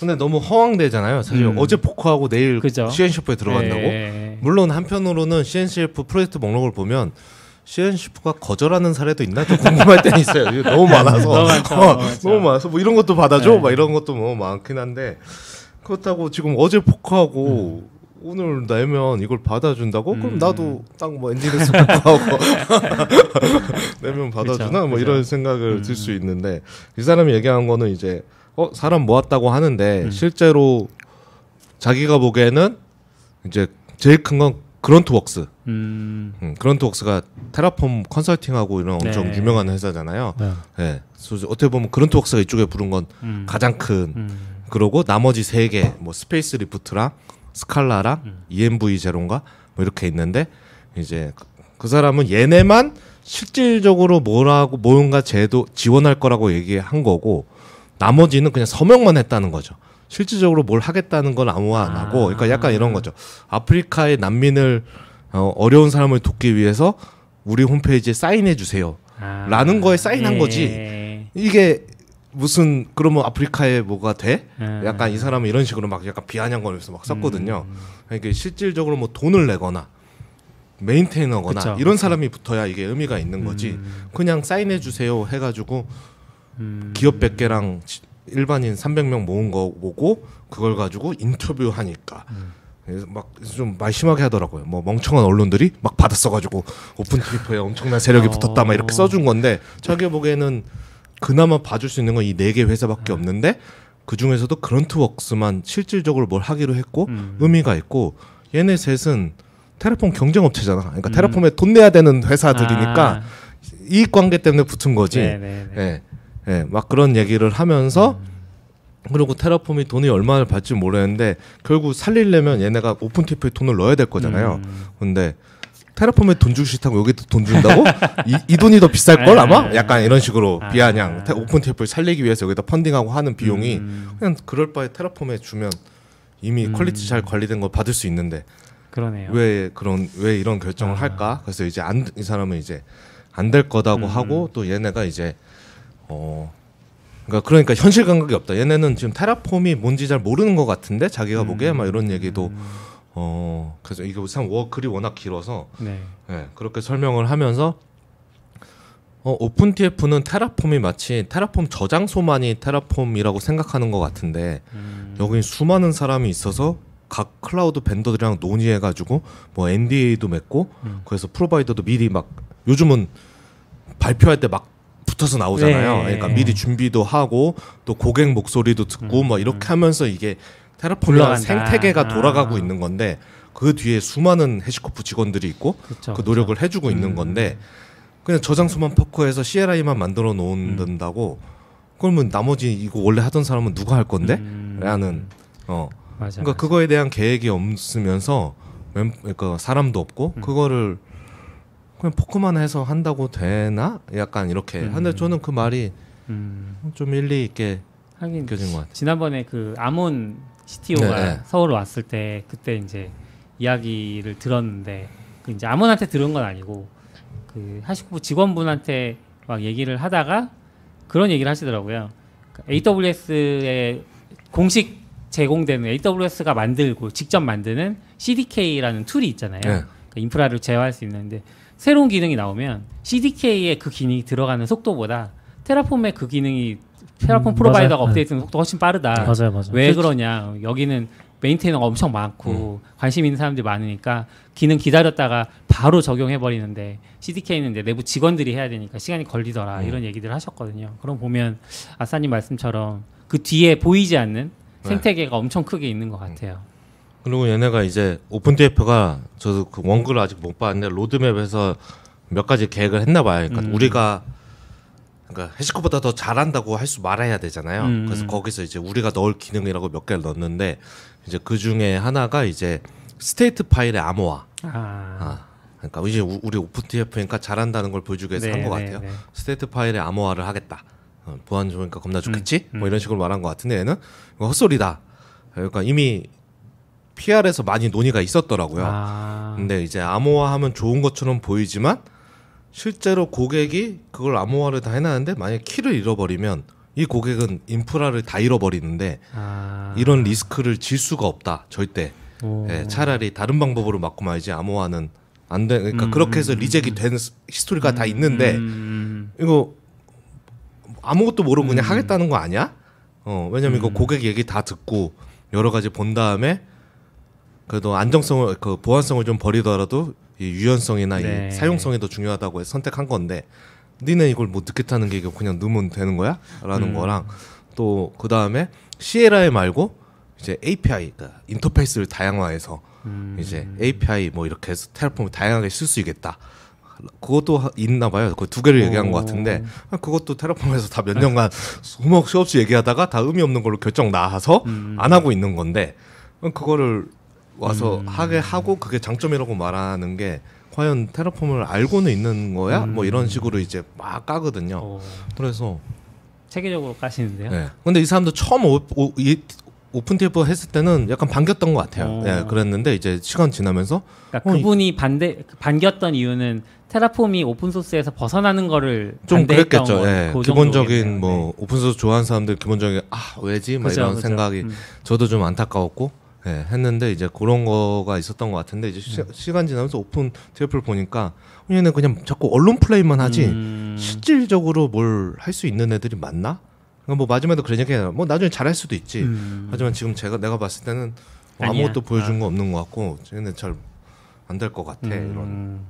근데 너무 허황되잖아요. 사실
음.
어제 포크하고 내일
그죠.
CNCF에 들어간다고.
예.
물론 한편으로는 CNCF 프로젝트 목록을 보면 CNCF가 거절하는 사례도 있나 좀 궁금할 때는 있어요. 너무 많아서
너무 많죠,
어,
너무
많아서 뭐 이런 것도 받아줘,
네.
막 이런 것도 뭐 많긴 한데 그렇다고 지금 어제 포크하고 오늘 내면 이걸 받아준다고? 그럼
음.
나도 딱 뭐 엔지니어스 포크하고 내면 받아주나?
그쵸,
뭐
그쵸.
이런 생각을
음.
들수 있는데 이 사람이 얘기한 거는 이제 어 사람 모았다고 하는데
음.
실제로 자기가 보기에는 이제 제일 큰건 그런트웍스.
음.
음, 그런트웍스가 테라폼 컨설팅하고 이런 엄청
네.
유명한 회사잖아요.
네.
예. 그래서 어떻게 보면 그런트웍스가 이쪽에 부른 건
음.
가장 큰.
음.
그러고 나머지 세 개, 뭐 스페이스 리프트랑 스칼라랑
음.
env0인가 뭐 이렇게 있는데 이제 그, 그 사람은 얘네만 실질적으로 뭐라고 뭔가 제대로 지원할 거라고 얘기한 거고 나머지는 그냥 서명만 했다는 거죠. 실질적으로 뭘 하겠다는 건 아무 안 하고,
아.
그러니까 약간 이런 거죠. 아프리카의 난민을 어, 어려운 사람을 돕기 위해서 우리 홈페이지에 사인해 주세요.
아.
라는 거에 사인한
예.
거지. 이게 무슨 그러면 아프리카에 뭐가 돼?
음.
약간 이 사람은 이런 식으로 막 약간 비아냥거리면서 막 썼거든요.
음.
그러니까 실질적으로 뭐 돈을 내거나 메인테이너거나
그쵸,
이런
그쵸.
사람이 붙어야 이게 의미가 있는 거지.
음.
그냥 사인해 주세요 해가지고
음.
기업 100개랑 일반인 300명 모은 거 보고 그걸 가지고 인터뷰하니까
음.
그래서 막좀 말 심하게 하더라고요. 뭐 멍청한 언론들이 막 받아 써가지고 오픈 트위터에 엄청난 세력이
어.
붙었다 막 이렇게 써준 건데 자기 보기에는 그나마 봐줄 수 있는 건 이 네 개 회사밖에 없는데 그 중에서도 그런트웍스만 실질적으로 뭘 하기로 했고
음.
의미가 있고 얘네 셋은 테라폼 경쟁 업체잖아. 그러니까
음.
테라폼에 돈 내야 되는 회사들이니까
아.
이익 관계 때문에 붙은 거지.
네네네.
예, 예, 막 그런 얘기를 하면서 그리고 테라폼이 돈이 얼마를 받지 모르겠는데 결국 살리려면 얘네가 오픈티프에 돈을 넣어야 될 거잖아요.
음.
근데 Terraform에 돈 주기 싫다고 여기도 돈 준다고? 이, 이 돈이 더 비쌀 걸 아마?
아.
약간 이런 식으로
아.
비아냥 테- OpenTF를 살리기 위해서 여기다 펀딩하고 하는 비용이
음.
그냥 그럴 바에 Terraform에 주면 이미
음.
quality 잘 관리된 걸 받을 수 있는데
그러네요.
왜 그런 왜 이런 결정을
아.
할까? 그래서 이제 안 이 사람은 이제 안 될 거다고
음.
하고 또 얘네가 이제 어 그러니까 그러니까 현실 감각이 없다. 얘네는 지금 Terraform이 뭔지 잘 모르는 것 같은데 자기가 보기에 막 이런 얘기도
음.
어 그래서 이게 참 워, 글이 워낙 길어서
네.
예, 그렇게 설명을 하면서 어, OpenTF는 Terraform이 마치 Terraform 저장소만이 Terraform이라고 생각하는 것 같은데
음.
여기 수많은 사람이 있어서 각 클라우드 vendor들이랑 논의해가지고 뭐 NDA도 맺고
음.
그래서 provider도 미리 막 요즘은 발표할 때 막 붙어서 나오잖아요.
네.
그러니까 미리 준비도 하고 또 고객 목소리도 듣고
음.
뭐 이렇게 하면서 이게 테라폼이라는
굴러간다.
생태계가 돌아가고
아.
있는 건데 그 뒤에 수많은 해시코프 직원들이 있고
그쵸,
그
그쵸.
노력을 해주고 있는
음.
건데 그냥 저장소만 퍼커해서 CLI만 만들어 놓는다고 그러면 나머지 이거 원래 하던 사람은 누가 할 건데?
음.
라는 어
맞아.
그러니까 그거에 대한 계획이 없으면서 멤, 그러니까 사람도 없고
음.
그거를 그냥 포크만 해서 한다고 되나? 약간 이렇게.
음.
근데 저는 그 말이
음.
좀 일리 있게
하긴
느껴진 것 같아요.
지난번에 그 아몬 CTO가
네, 네.
서울 왔을 때 그때 이제 이야기를 들었는데 그 이제 아몬한테 들은 건 아니고 그 하시코프 직원분한테 막 얘기를 하다가 그런 얘기를 하시더라고요. AWS의 공식 제공되는 AWS가 만들고 직접 만드는 CDK라는 툴이 있잖아요.
네.
그러니까 인프라를 제어할 수 있는데 새로운 기능이 나오면 CDK에 그 기능이 들어가는 속도보다 테라폼의 그 기능이 테라폼
음,
프로바이더가
맞아요.
업데이트는 속도가 훨씬 빠르다.
맞아요, 맞아요.
왜 그러냐? 여기는 메인테이너가 엄청 많고 관심 있는 사람들이 많으니까 기능 기다렸다가 바로 적용해 버리는데 CDK는 이제 내부 직원들이 해야 되니까 시간이 걸리더라
음.
이런 얘기들 하셨거든요. 그럼 보면 아싸님 말씀처럼 그 뒤에 보이지 않는
네.
생태계가 엄청 크게 있는 것 같아요.
그리고 얘네가 이제 OpenTF가 저도 그 원글을 아직 못 봤는데 로드맵에서 몇 가지 계획을 했나 봐요. 그러니까
음.
우리가 그러니까 HashiCorp보다 더 잘한다고 할 수 말해야 되잖아요.
음.
그래서 거기서 이제 우리가 넣을 기능이라고 몇 개를 넣었는데 이제 그 중에 하나가 이제 state 파일의 암호화.
아,
아, 그러니까 이제 우- 우리 OpenTF니까 잘한다는 걸 보여주기 위해서
네,
한것
네,
같아요.
네.
state 파일의 암호화를 하겠다. 어, 보안 좋으니까 겁나 좋겠지?
음.
뭐 이런 식으로 말한 것 같은데 얘는 헛소리다. 그러니까 이미 PR에서 많이 논의가 있었더라고요.
아,
근데 이제 암호화하면 좋은 것처럼 보이지만 실제로 고객이 그걸 암호화를 다 해놨는데 만약 키를 잃어버리면 이 고객은 인프라를 다 잃어버리는데
아,
이런 리스크를 질 수가 없다 절대
오.
예, 차라리 다른 방법으로 막고 말지 암호화는 안 돼. 그러니까
음,
그렇게 해서
음,
reject이 된 스- history가 다 있는데
음,
이거 아무것도 모르고 그냥
음.
하겠다는 거 아니야? 어 왜냐면 이거
음.
고객 얘기 다 듣고 여러 가지 본 다음에 그래도 안정성을 그 보안성을 좀 버리더라도 이 유연성이나
네.
이 사용성이 더 중요하다고 해서 선택한 건데 니네 이걸 못 듣겠다는 게 그냥 넣으면 되는 거야?라는
음.
거랑 또 그 다음에 CLI 말고 이제 API 그러니까 인터페이스를 다양화해서
음.
이제 API 뭐 이렇게 해서 테라폼을 다양하게 쓸 수 있겠다. 그것도 하- 있나 봐요. 그 두 개를 얘기한 것 같은데 아, 그것도 테라폼에서 다 몇 년간 소목 없이 얘기하다가 다 의미 없는 걸로 결정 나와서
음.
안 하고 있는 건데 어, 그거를 와서
음.
하게 하고 그게 장점이라고 말하는 게 과연 테라폼을 알고는 있는 거야? 뭐 이런 식으로 이제 막 까거든요.
오,
그래서
체계적으로 까시는데요.
네. 근데 이 사람도 처음 오, 오, 이, 오픈 테이프 했을 때는 약간 반겼던 것 같아요.
어.
예, 그랬는데 이제 시간 지나면서
그러니까
어, 이-
그분이 반대 반겼던 이유는 Terraform이 오픈 소스에서 벗어나는 거를
좀 그랬겠죠.
건
예.
그
기본적인. 뭐 오픈 소스 좋아하는 사람들 기본적인 아 왜지 막
그죠,
이런
그죠.
생각이
음.
저도 좀 안타까웠고 예, 했는데 이제 그런 거가 있었던 것 같은데 이제
음.
시, 간 지나면서 OpenTF를 보니까 얘는 그냥 자꾸 언론 플레이만 하지
음.
실질적으로 뭘 할 수 있는 애들이 많나? 그러니까 뭐 마지막에도 그런 얘기 해요. 뭐 나중에 잘할 수도 있지.
음.
하지만 지금 제가 내가 봤을 때는 뭐. 아무것도 보여준
아.
거 없는 것 같고 쟤는 잘 안 될 것 같아. 이런.
음.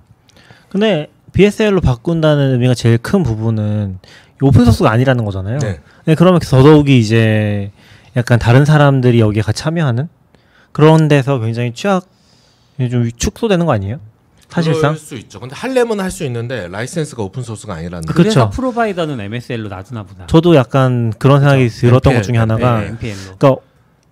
근데 BSL로 바꾼다는 의미가 제일 큰 부분은 오픈 소스가 아니라는 거잖아요.
네.
네, 그러면 더더욱이 이제 약간 다른 사람들이 여기에 같이 참여하는 그런 데서 굉장히 취약 좀 축소되는 거 아니에요? 사실상
그럴 수 있죠. 근데 할려면 할 수 있는데 라이센스가 오픈 소스가 아니라는.
그-
그래서
그쵸.
provider는 MPL로 놔두나 보다.
저도 약간 그런 생각이. 들었던 것 중에 하나가
네, MPL로.
그러니까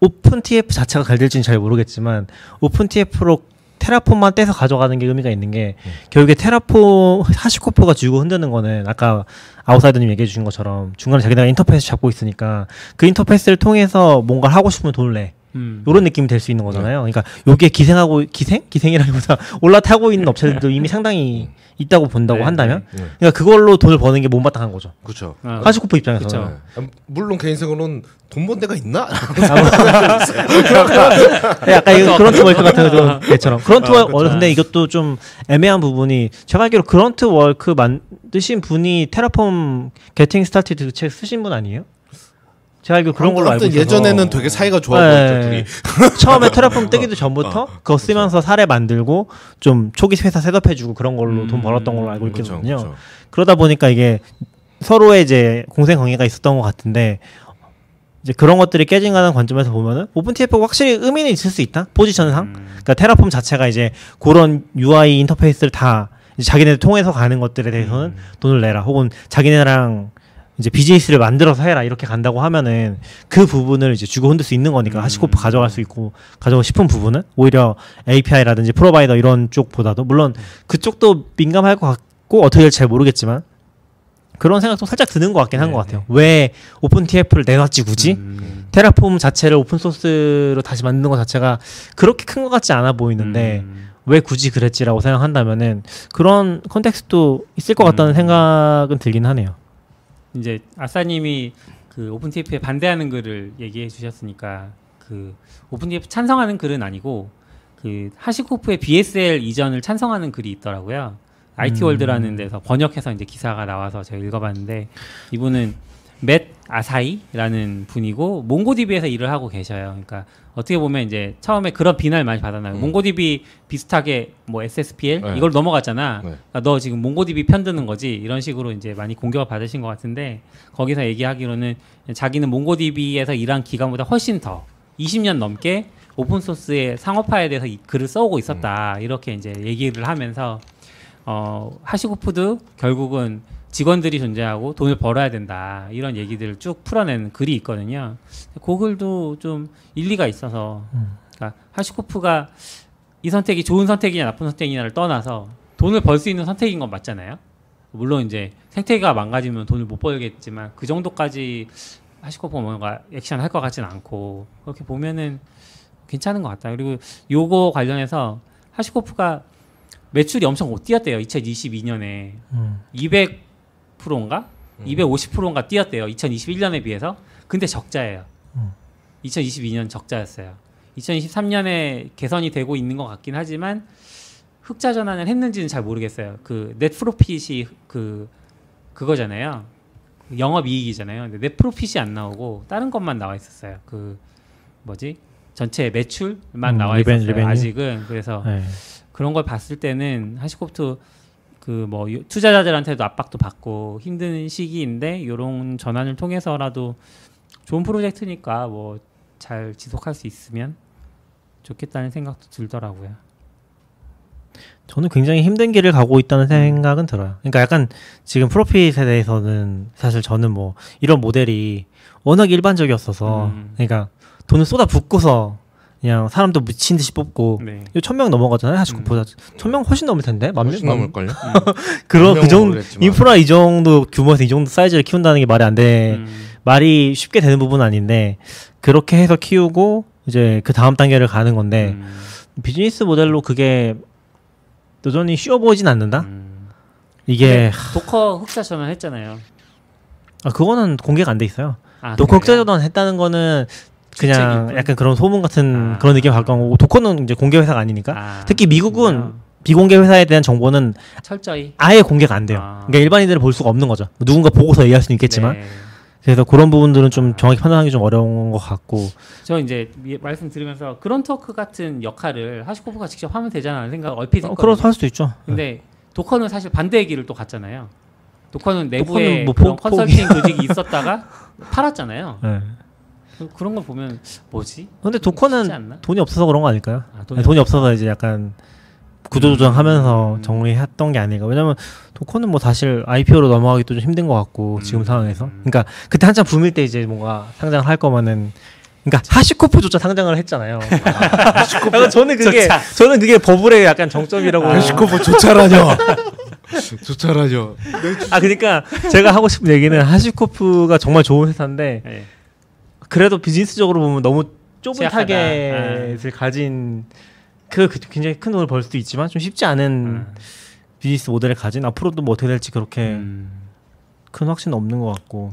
OpenTF 자체가 잘 될지는 잘 모르겠지만 OpenTF로 Terraform만 떼서 가져가는 게 의미가 있는 게
음.
결국에 Terraform HashiCorp가 쥐고 흔드는 거는 아까 아웃사이더님 얘기해 주신 것처럼 중간에 자기네가 인터페이스 잡고 있으니까 그 인터페이스를 통해서 뭔가를 하고 싶으면 돈을 내
음.
이런 느낌이 될 수 있는 거잖아요. 그러니까 여기에 기생하고 기생 기생이라기보다 올라타고 있는 업체들도 이미 상당히 있다고 본다고
네,
한다면
네.
그러니까 그걸로 돈을 버는 게 못마땅한 거죠.
그렇죠.
아,
HashiCorp 입장에서
그쵸.
는
네. 물론 개인 생활로는 돈 번 데가 있나?
네, 약간 이거 Gruntwork 같은 거 애처럼 Grunt
어,
Work
그쵸.
근데 이것도 좀 애매한 부분이 제가 알기로 Gruntwork 만드신 분이 Terraform Getting Started 책 쓰신 분 아니에요? 제가 알기로 그런 걸로 알고 있어서
예전에는 되게 사이가 좋아
네.
보였죠. 둘이.
처음에 Terraform 뜨기도 전부터
어,
그거 쓰면서 사례 만들고 좀 초기 회사 셋업해주고 그런 걸로 돈
음,
벌었던 걸로 알고 있거든요.
그쵸.
그러다 보니까 이게 서로의 이제 공생 관계가 있었던 것 같은데 이제 그런 것들이 깨진다는 관점에서 보면은 오픈 TF가 확실히 의미는 있을 수 있다 포지션상
음.
그러니까 테라폼 자체가 이제 그런 UI 인터페이스를 다 자기네들 통해서 가는 것들에 대해서는
음.
돈을 내라 혹은 자기네랑 이제 비즈니스를 만들어서 해라 이렇게 간다고 하면은 그 부분을 이제 주고 흔들 수 있는 거니까
음.
하시코프 가져갈 수 있고 가져가고 싶은 부분은 오히려 API라든지 프로바이더 이런 쪽보다도 물론 그쪽도 민감할 것 같고 어떻게 될지 잘 모르겠지만 그런 생각도 살짝 드는 것 같긴 한것
네,
같아요. 왜 OpenTF를 내놨지 굳이?
음.
Terraform 자체를 오픈 소스로 다시 만드는 것 자체가 그렇게 큰 것 같지 않아 보이는데
음.
왜 굳이 그랬지라고 생각한다면은 그런 context도 있을 것 같다는
음.
생각은 들긴 하네요.
이제 아싸님이 그 OpenTF에 반대하는 글을 얘기해 주셨으니까 그 OpenTF 찬성하는 글은 아니고 그 HashiCorp의 BSL 이전을 찬성하는 글이 있더라고요. IT
음.
World라는 데서 번역해서 이제 기사가 나와서 제가 읽어봤는데 이분은 맷 아사이라는 분이고 MongoDB에서 일을 하고 계셔요. 그러니까 어떻게 보면 이제 처음에 그런 비난을 많이 받았나요.
음.
MongoDB 비슷하게 뭐 SSPL
네.
이걸 넘어갔잖아.
네.
아, 너 지금 MongoDB 편드는 거지 이런 식으로 이제 많이 공격을 받으신 것 같은데 거기서 얘기하기로는 자기는 몽고디비에서 일한 기간보다 훨씬 더 20년 넘게 오픈 소스의 상업화에 대해서 이 글을 써오고 있었다 이렇게 이제 얘기를 하면서 어 하시고프도 결국은 직원들이 존재하고 돈을 벌어야 된다 이런 얘기들을 쭉 풀어낸 글이 있거든요. 그 글도 좀 일리가 있어서 그러니까 하시코프가 이 선택이 좋은 선택이냐 나쁜 선택이냐를 떠나서 돈을 벌 수 있는 선택인 건 맞잖아요. 물론 이제 생태계가 망가지면 돈을 못 벌겠지만 그 정도까지 하시코프가 뭔가 액션 할 것 같지는 않고 그렇게 보면은 괜찮은 것 같다. 그리고 요거 관련해서 하시코프가 매출이 엄청 뛰었대요. 2022년에
음.
200% 인가
음.
250%인가 뛰었대요. 2021년에 비해서. 근데 적자예요.
음.
2022년 적자였어요. 2023년에 개선이 되고 있는 것 같긴 하지만 흑자 전환을 했는지는 잘 모르겠어요. 그 net profit이 그 그거잖아요. 영업 이익이잖아요. 근데 net profit이 안 나오고 다른 것만 나와 있었어요. 그 뭐지? 전체 매출만
음,
나와
reven-
있었어요.
Revenue?
아직은 그래서
네.
그런 걸 봤을 때는 HashiCorp 그 뭐 투자자들한테도 압박도 받고 힘든 시기인데 이런 전환을 통해서라도 좋은 프로젝트니까 뭐 잘 지속할 수 있으면 좋겠다는 생각도 들더라고요.
저는 굉장히 힘든 길을 가고 있다는 생각은 들어요. 그러니까 약간 지금 프로핏에 대해서는 사실 저는 뭐 이런 모델이 워낙 일반적이었어서
음.
그러니까 돈을 쏟아 붓고서 그냥 사람도 미친 듯이 뽑고
네.
천명 넘어가잖아요. 하시코보다 천명 훨씬 넘을 텐데 만 명?
넘을 걸요?
그런 몇그 정도
모르겠지만.
인프라 이 정도 규모에서 이 정도 사이즈를 키운다는 게 말이 안 돼.
음,
말이 쉽게 되는 부분은 아닌데 그렇게 해서 키우고 이제 그 다음 단계를 가는 건데
음,
비즈니스 모델로 그게 여전히 쉬워 보이진 않는다.
음.
이게
Docker 흑자 전환 했잖아요.
아, 그거는 공개가 안 돼 있어요.
아, Docker?
흑자전 했다는 거는 그냥
풍문?
약간 그런 소문 같은
아.
그런 느낌에 가까운 거고 Docker는 이제 공개 회사가 아니니까
아,
특히 미국은
그렇구나.
비공개 회사에 대한 정보는
철저히
아예 공개가 안 돼요.
아.
그러니까 일반인들은 볼 수가 없는 거죠. 뭐 누군가 보고서 얘기할 수는 있겠지만
네.
그래서 그런 부분들은 좀 정확히 판단하기 좀 어려운 것 같고
저 이제 미- 말씀 들으면서 Gruntwork 같은 역할을 HashiCorp가 직접 하면 되잖아는 생각 얼핏
어,
했거든요.
그렇다 할 수도 있죠.
근데 Docker는 사실 반대의 길을 또 갔잖아요. Docker는 내부에
Docker는 뭐 포-
컨설팅 조직이 있었다가 팔았잖아요.
네.
그- 그런 거 보면 뭐지?
근데 Docker는? 돈이 없어서 그런 거 아닐까요?
아,
돈이, 돈이 없어서 이제 약간 구조조정하면서
음.
정리했던 게 아닐까. 왜냐면 Docker는 뭐 사실 IPO로 넘어가기도 좀 힘든 것 같고 지금
음.
상황에서. 그러니까 그때 한참 붐일 때 이제 뭔가 상장을 할 거면은. 그러니까 HashiCorp조차 상장을 했잖아요. HashiCorp. 저는 그게
조차.
저는 그게 버블의 약간 정점이라고.
HashiCorp 조차라뇨. 조차라뇨.
아 그러니까 제가 하고 싶은 얘기는 HashiCorp가 정말 좋은 회사인데
네.
그래도 비즈니스적으로 보면 너무 좁은
취약하다.
타겟을 가진 그, 그 굉장히 큰 돈을 벌 수도 있지만 좀 쉽지 않은
음.
비즈니스 모델을 가진 앞으로도 뭐 어떻게 될지 그렇게
음.
큰 확신은 없는 것 같고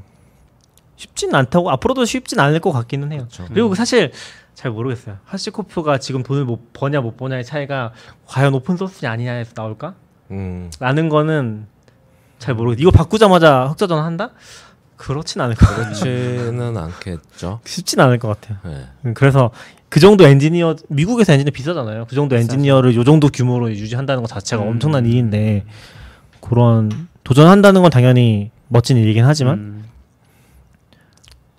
쉽진 않다고 앞으로도 쉽진 않을 것 같기는 해요.
그렇죠.
그리고 사실 잘 모르겠어요. 하시코프가 지금 돈을 못 버냐 못 버냐의 차이가 과연 오픈 소스냐 아니냐에서 나올까?
음.
라는 거는 잘 모르겠어요. 이거 바꾸자마자 흑자전 한다? 그렇진 않을 것 같아요.
그렇지는 않겠죠.
쉽진 않을 것 같아요.
네.
음, 그래서 그 정도 엔지니어 미국에서 엔지니어 비싸잖아요. 그 정도 엔지니어를 요 정도 규모로 유지한다는 것 자체가
음.
엄청난 일인데 그런 도전한다는 건 당연히 멋진 일이긴 하지만
음.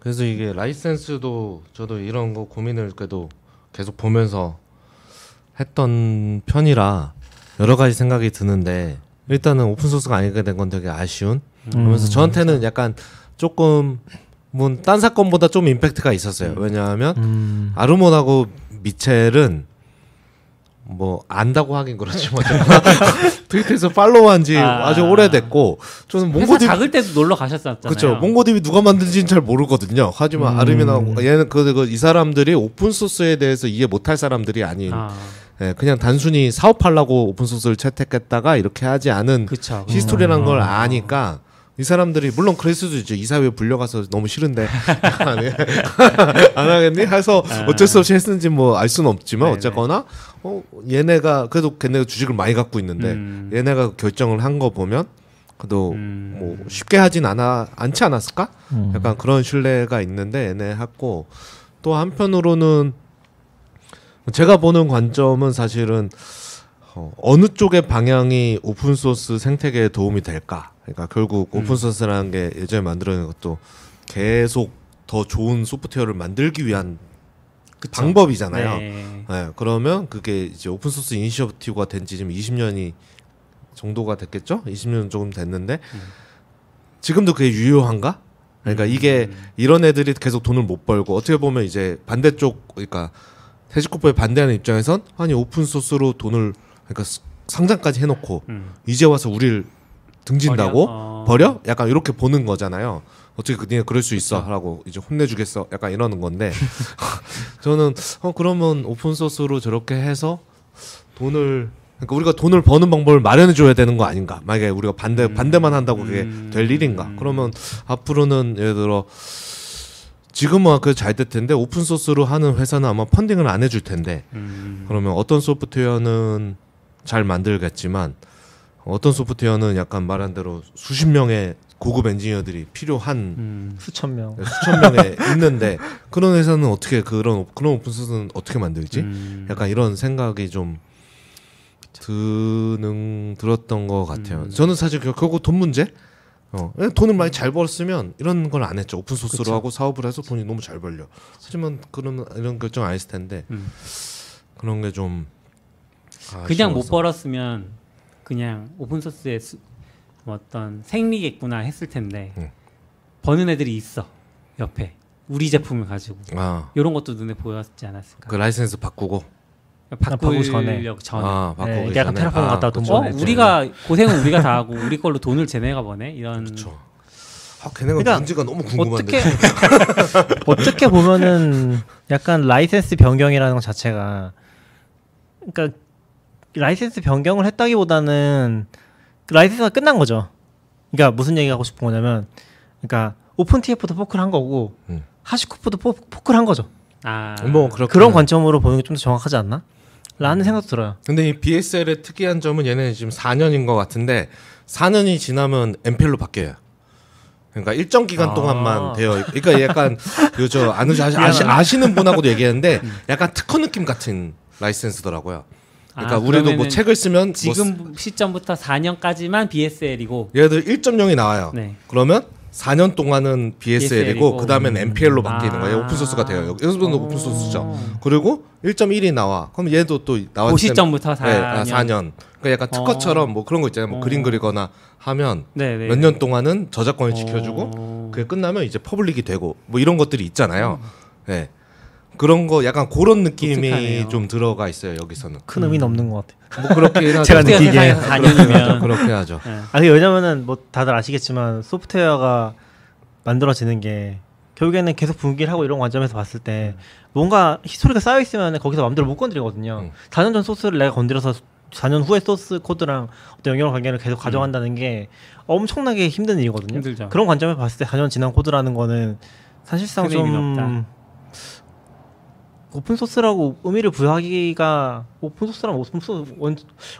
그래서 이게 라이센스도 저도 이런 거 고민을 그래도 계속 보면서 했던 편이라 여러 가지 생각이 드는데 일단은 오픈 소스가 아니게 된 건 되게 아쉬운. 그러면서
음.
저한테는 약간 조금 뭐딴 사건보다 좀 임팩트가 있었어요. 왜냐하면
음,
아르몬하고 미첼은 뭐 안다고 하긴 그렇지만 트위터에서 팔로우한 지
아.
아. 주 오래됐고 저는
회사
MongoDB
작을 때도 놀러 가셨었잖아요.
그렇죠. MongoDB 누가 만든지는 잘 모르거든요. 하지만
음.
아르민하고 얘는 그, 그, 이 사람들이 오픈 소스에 대해서 이해 못할 사람들이 아닌
아,
예, 그냥 단순히 사업하려고 오픈 소스를 채택했다가 이렇게 하지 않은
그쵸.
히스토리라는 걸
음.
아니까 이 사람들이 물론 그럴 수도 있죠. 이사회 불려가서 너무 싫은데 안, 해. 안 하겠니? 해서 어쩔 수 없이 했는지 뭐 알 수는 없지만
네네.
어쨌거나 어, 얘네가 그래도 걔네가 주식을 많이 갖고 있는데
음.
얘네가 결정을 한 거 보면 그래도
음.
뭐 쉽게 하진 않아 않지 않았을까?
음.
약간 그런 신뢰가 있는데 얘네 했고 또 한편으로는 제가 보는 관점은 사실은 어, 어느 쪽의 방향이 오픈 소스 생태계에 도움이 될까? 그러니까 결국
음.
오픈 소스라는 게 예전에 만들어낸 것도 계속 더 좋은 소프트웨어를 만들기 위한
그쵸.
방법이잖아요.
네.
네, 그러면 그게 이제 Open Source Initiative가 된 지 지금 20년이 정도가 됐겠죠? 20년 조금 됐는데 지금도 그게 유효한가? 그러니까 이게 이런 애들이 계속 돈을 못 벌고 어떻게 보면 이제 반대쪽 그러니까 퇴직국부에 반대하는 입장에선 아니 오픈 소스로 돈을 그러니까 스- 상장까지 해놓고
음.
이제 와서 우리를 등진다고
버려? 어.
버려? 약간 이렇게 보는 거잖아요. 어떻게 그 니네 그럴 수 있어?라고 이제 혼내주겠어? 약간 이러는 건데 저는 어 그러면 오픈 소스로 저렇게 해서 돈을 그러니까 우리가 돈을 버는 방법을 마련해 줘야 되는 거 아닌가? 만약에 우리가 반대 반대만 한다고 그게
음.
될 일인가? 그러면 앞으로는 예를 들어 지금은 그잘 될 텐데 오픈 소스로 하는 회사는 아마 펀딩을 안 해줄 텐데
음.
그러면 어떤 소프트웨어는 잘 만들겠지만 어떤 소프트웨어는 약간 말한 대로 수십 명의 고급 엔지니어들이 필요한
음.
수천 명.
수천 명에 있는데 그런 회사는 어떻게 그런 오- 그런 오픈 소스는 어떻게 만들지?
음.
약간 이런 생각이 좀 드는 들었던 것 같아요.
음.
저는 사실 결- 결국 돈 문제. 어, 예, 돈을 많이 잘 벌었으면 이런 걸 안 했죠. 오픈 소스로
그쵸.
하고 사업을 해서 돈이 너무 잘 벌려. 하지만 그런 이런 결정 안 했을 텐데
음.
그런 게 좀
그냥 못. 벌었으면 그냥 오픈 소스에 수, 뭐 어떤 생리겠구나 했을 텐데
음.
버는 애들이 있어 옆에 우리 제품을 가지고
아,
이런 것도 눈에 보였지 않았을까?
그 라이센스 바꾸고
바꾸려고
바꾸기 전에.
전에.
아, 바꾸기
네, 약간. Terraform 갖다가 돈
어,
버네.
우리가 고생은 우리가 다 하고 우리 걸로 돈을 쟤네가 버네 이런.
그렇죠. 아, 걔네가
그러니까
뭔지가 너무 궁금한데.
어떻게 어떻게 보면은 약간 라이센스 변경이라는 것 자체가 그러니까 라이센스 변경을 했다기보다는 그 라이센스가 끝난 거죠. 그러니까 무슨 얘기 하고 싶은 거냐면 그러니까 OpenTF도 fork를 한 거고
음.
HashiCorp도 포, fork를 한 거죠.
아,
뭐 그렇구나.
그런 관점으로 보는 게 좀 더 정확하지 않나? 라는 생각도 들어요.
근데 이 BSL의 특이한 점은 얘는 지금 4년인 것 같은데 4년이 지나면 MPL로 바뀌어요. 그러니까 일정 기간
아.
동안만 되어 있- 그러니까 약간 그저 아시, 아시, 아시, 는 분하고도 얘기했는데 약간 특허 느낌 같은 라이센스더라고요. 그러니까
아,
우리도 뭐 책을 쓰면 뭐
지금 시점부터 4년까지만 BSL이고
들어 1.0이 나와요.
네.
그러면 4년 동안은 BSL이고
BSL 이고.
그 다음엔 MPL로 바뀌는
아.
거예요. 오픈 소스가 돼요. 여기서도
어.
오픈 소스죠. 그리고 1.1이 나와. 그럼 얘도 또 나왔을
그 시점부터
때- 네, 아,
4년.
4년. 그러니까 약간 특허처럼 뭐 그런 거 있잖아요. 뭐
어.
그림 그리거나 하면
네, 네.
몇년 동안은 저작권을
어.
지켜주고 그게 끝나면 이제 public이 되고 뭐 이런 것들이 있잖아요.
음.
네. 그런 거 약간 그런 느낌이
독특하네요.
좀 들어가 있어요 여기서는.
큰 의미는 없는 것 같아요.
뭐 그렇게.
제가 느끼기에.
세상에서 4년이면
그렇게 하죠.
네.
아, 그 왜냐면은 뭐 다들 아시겠지만 소프트웨어가 만들어지는 게 결국에는 계속 분기를 하고 이런 관점에서 봤을 때 뭔가 히스토리가 쌓여 있으면 거기서 마음대로 못 건드리거든요.
음.
4년 전 소스를 내가 건드려서 4년 후에 소스 코드랑 어떤 연결 관계를 계속 가져간다는 게 엄청나게 힘든 일이거든요.
힘들죠.
그런 관점에 봤을 때 4년 지난 코드라는 거는 사실상 좀
없다.
오픈 소스라고 의미를 부여하기가 오픈 소스랑 오픈 소스 원,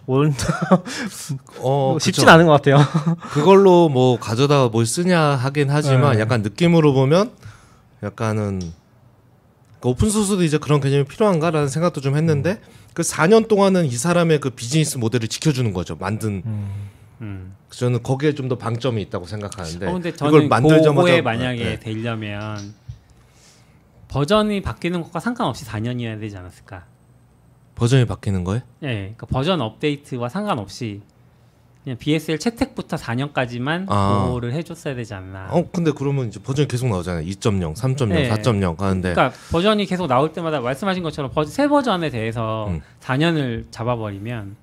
원
어,
뭐 쉽진
그쵸.
않은 것 같아요.
그걸로 뭐 가져다 뭘 쓰냐 하긴 하지만
네.
약간 느낌으로 보면 약간은 그 오픈 소스도 이제 그런 개념이 필요한가라는 생각도 좀 했는데 그 4년 동안은 이 사람의 그 비즈니스 모델을 지켜주는 거죠. 만든
음.
저는 거기에 좀 더 방점이 있다고 생각하는데
어, 근데
네. 이걸
저는
만들자마자
만약에
네.
되려면 버전이 바뀌는 것과 상관없이 4년이어야 되지 않았을까?
버전이 바뀌는 거예요?
예, 그러니까 버전 업데이트와 상관없이 그냥 BSL 채택부터 4년까지만
아.
보호를 해줬어야 되지 않나.
어 근데 그러면 이제 버전이 계속 나오잖아요. 2.0, 3.0,
네.
4.0 가는데
그러니까 버전이 계속 나올 때마다 말씀하신 것처럼 버, 새 버전에 대해서
음.
4년을 잡아버리면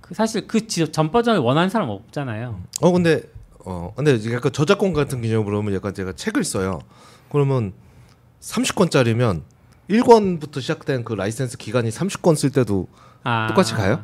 그 사실 그 전 버전을 원하는 사람 없잖아요.
어 근데 어 근데 약간 저작권 같은 개념으로 보면 약간 제가 책을 써요. 그러면 30권짜리면 1권부터 시작된 그 라이센스 기간이 30권 쓸 때도
아,
똑같이 가요?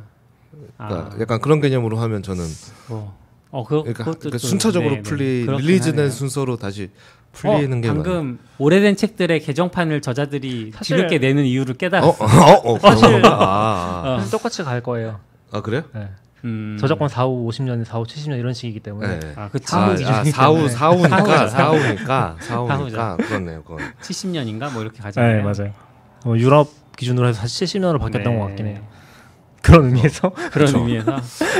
그러니까
아,
약간 그런 개념으로 하면 저는
뭐, 어, 그,
그러니까, 그러니까
좀-
순차적으로
네, 네.
풀리
그렇긴
릴리즈된
하네요.
순서로 다시 풀리는
어,
게
방금 오래된 책들의 개정판을 저자들이
사실-
뒤늦게 내는 이유를
많아요. 어,
깨달았어.
어, 어,
사실-?
아, 아.
어.
똑같이 갈 거예요.
아 그래요?
네.
음.
저작권 4, 5, 50년, 4, 5, 70년 이런 식이기 때문에
네.
아, 그치.
아,
기준이기
아, 사후
때문에.
사후니까
사후죠.
사후니까 사후니까
사후죠.
그렇네요. 그건.
70년인가 뭐 이렇게 가잖아요.
네 맞아요. 어, 유럽 기준으로 해서 다시 70년으로 바뀌었던
네.
것 같긴 해요. 그런 의미에서
그런
그렇죠.
의미에서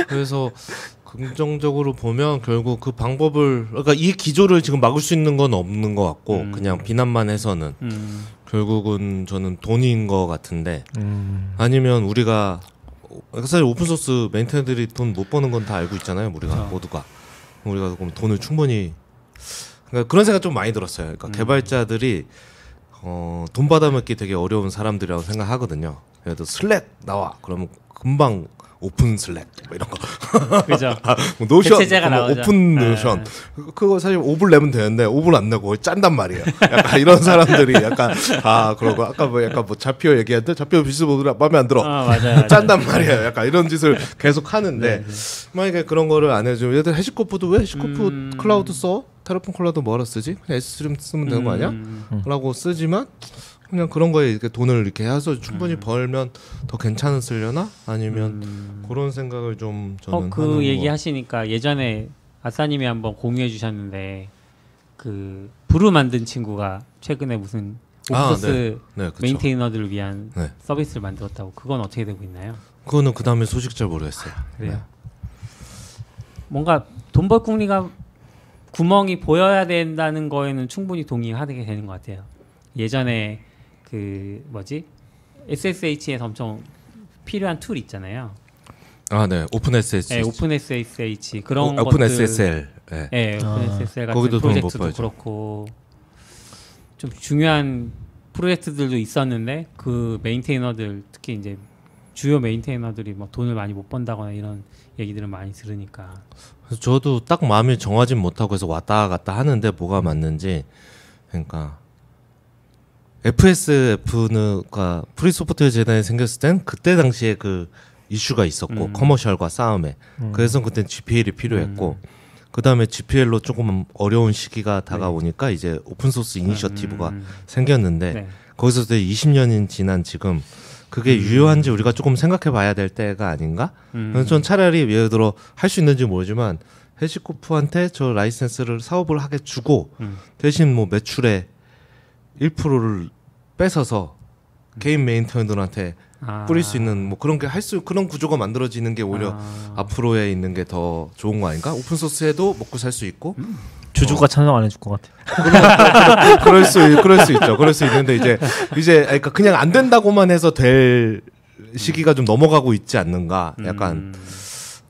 그래서 긍정적으로 보면 결국 그 방법을 그러니까 이 기조를 지금 막을 수 있는 건 없는 것 같고
음.
그냥 비난만 해서는
음,
결국은 저는 돈인 것 같은데
음,
아니면 우리가 사실 오픈 소스 메인테너들이 돈 못 버는 건 다 알고 있잖아요 우리가
그렇죠.
모두가 우리가 그럼 돈을 충분히 그러니까 그런 생각 좀 많이 들었어요. 그러니까
음.
개발자들이 어, 돈 받아먹기 되게 어려운 사람들이라고 생각하거든요. 예를 들어 Slack 나와 그러면 금방 오픈 Slack 뭐 이런 거
그죠.
뭐 Notion
나오죠.
오픈
네.
Notion 그- 그거 사실 5불 내면 되는데 5불 안 내고 짠단 말이에요. 약간 이런 사람들이 약간 아 그러고 아까 뭐 약간 뭐 자피오 얘기했는데 자피오 비스보드 마음에 안 들어.
아 맞아요.
짠단 말이에요. 약간 이런 짓을 계속 하는데
네,
만약에 그런 거를 안 해주면 얘들 HashiCorp도 왜 HashiCorp
음.
클라우드 써? Terraform Cloud 뭐하러 쓰지? 그냥 S3 쓰면 되는 거 아니야?
음,
라고 쓰지만 그냥 그런 거에 이렇게 돈을 이렇게 해서 충분히 벌면 더 괜찮았으려나? 아니면
음.
그런 생각을 좀 저는
어, 그
거.
얘기 하시니까 예전에 아싸님이 한번 공유해 주셨는데 그 Brew 만든 친구가 최근에 무슨
아,
오픈소스
네, 그쵸.
maintainer들을 위한
네.
서비스를 만들었다고 그건 어떻게 되고 있나요?
그거는 그 다음에 소식 잘 모르겠어요.
그래요. 뭔가 돈 벌 궁리가 구멍이 보여야 된다는 거에는 충분히 동의하게 되는 것 같아요. 예전에 그 뭐지 SSH에서 엄청 필요한 툴 있잖아요.
아, 네. OpenSSH.
네, OpenSSH 그런
오, 오픈
것들
SSL. 네.
예,
아,
OpenSSL 같은
거기도
프로젝트도
벌죠.
그렇고 좀 중요한 프로젝트들도 있었는데 그 maintainer들 특히 이제 주요 maintainer들이 뭐 돈을 많이 못 번다거나 이런 얘기들을 많이 들으니까
그래서 저도 딱 마음이 정하진 못하고 해서 왔다 갔다 하는데 뭐가 맞는지 그러니까 FSF가 Free Software 재단이 생겼을 땐 그때 당시에 그 이슈가 있었고
음.
commercial과 싸움에 그래서 그때 GPL이 필요했고 그 다음에 GPL로 조금 어려운 시기가 다가오니까 이제 Open Source Initiative가
음,
생겼는데
네.
거기서 20년이 지난 지금 그게 유효한지 우리가 조금 생각해 봐야 될 때가 아닌가?
음.
그래서 전 차라리 예를 들어 할 수 있는지 모르지만 해시코프한테 저 라이센스를 사업을 하게 주고
음.
대신 뭐 매출의 1%를 뺏어서 개인 메인테너들한테
아.
뿌릴 수 있는 뭐 그런 게 할 수 그런 구조가 만들어지는 게 오히려
아.
앞으로에 있는 게 더 좋은 거 아닌가? 오픈 소스에도 먹고 살 수 있고
음.
주주가 찬성 안 해줄 것 같아.
그럴 수 그럴 수 있죠. 그럴 수 있는데 이제 이제 그러니까 그냥 안 된다고만 해서 될 시기가 좀 넘어가고 있지 않는가? 약간
음,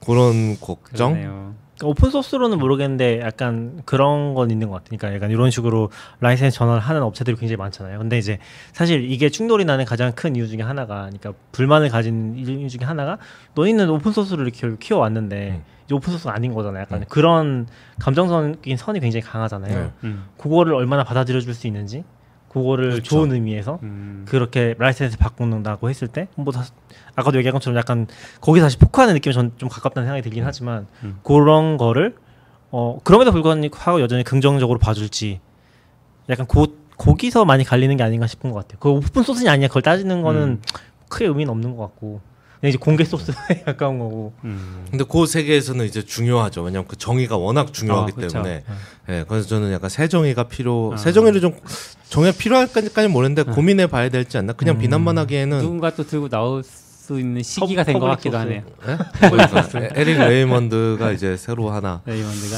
그런 걱정.
그러네요.
오픈 소스로는 모르겠는데 약간 그런 건 있는 것. 그러니까 약간 이런 식으로 라이센스 전환을 하는 업체들이 굉장히 많잖아요. 근데 이제 사실 이게 충돌이 나는 가장 큰 이유 중에 하나가, 그러니까 불만을 가진 이유 중에 하나가 너희는 오픈 소스를 이렇게 키워왔는데
음.
이제 오픈 소스가 아닌 거잖아요. 약간
음.
그런 감정적인 선이 굉장히 강하잖아요.
네.
음,
그거를 얼마나 받아들여 줄 수 있는지, 그거를
그렇죠.
좋은 의미에서
음,
그렇게 라이센스 바꾼다고 했을 때, 뭐 다, 아까도 얘기한 것처럼 약간 거기 다시 fork하는 느낌이 전 좀 가깝다는 생각이 들긴 하지만
음.
그런 거를 어 그럼에도 불구하고 여전히 긍정적으로 봐줄지 약간 고 거기서 많이 갈리는 게 아닌가 싶은 것 같아요. 그 오픈 소스냐 아니냐 그걸 따지는 거는
음.
크게 의미는 없는 것 같고 이제 공개 소스에 가까운 거고.
음.
근데 그 세계에서는 이제 중요하죠. 왜냐하면 그 정의가 워낙 중요하기
아, 그쵸.
때문에. 예, 그래서 저는 약간 새 정의가 필요,
아.
새 정의를 좀 정의가 필요할까지는 모르는데 고민해 봐야 될지 않나. 그냥
음.
비난만 하기에는
누군가 또 들고 나올 수 있는 시기가 된 것 같기도
소스.
하네요.
에- 에릭 레이먼드가 이제 새로 하나
레이먼드가.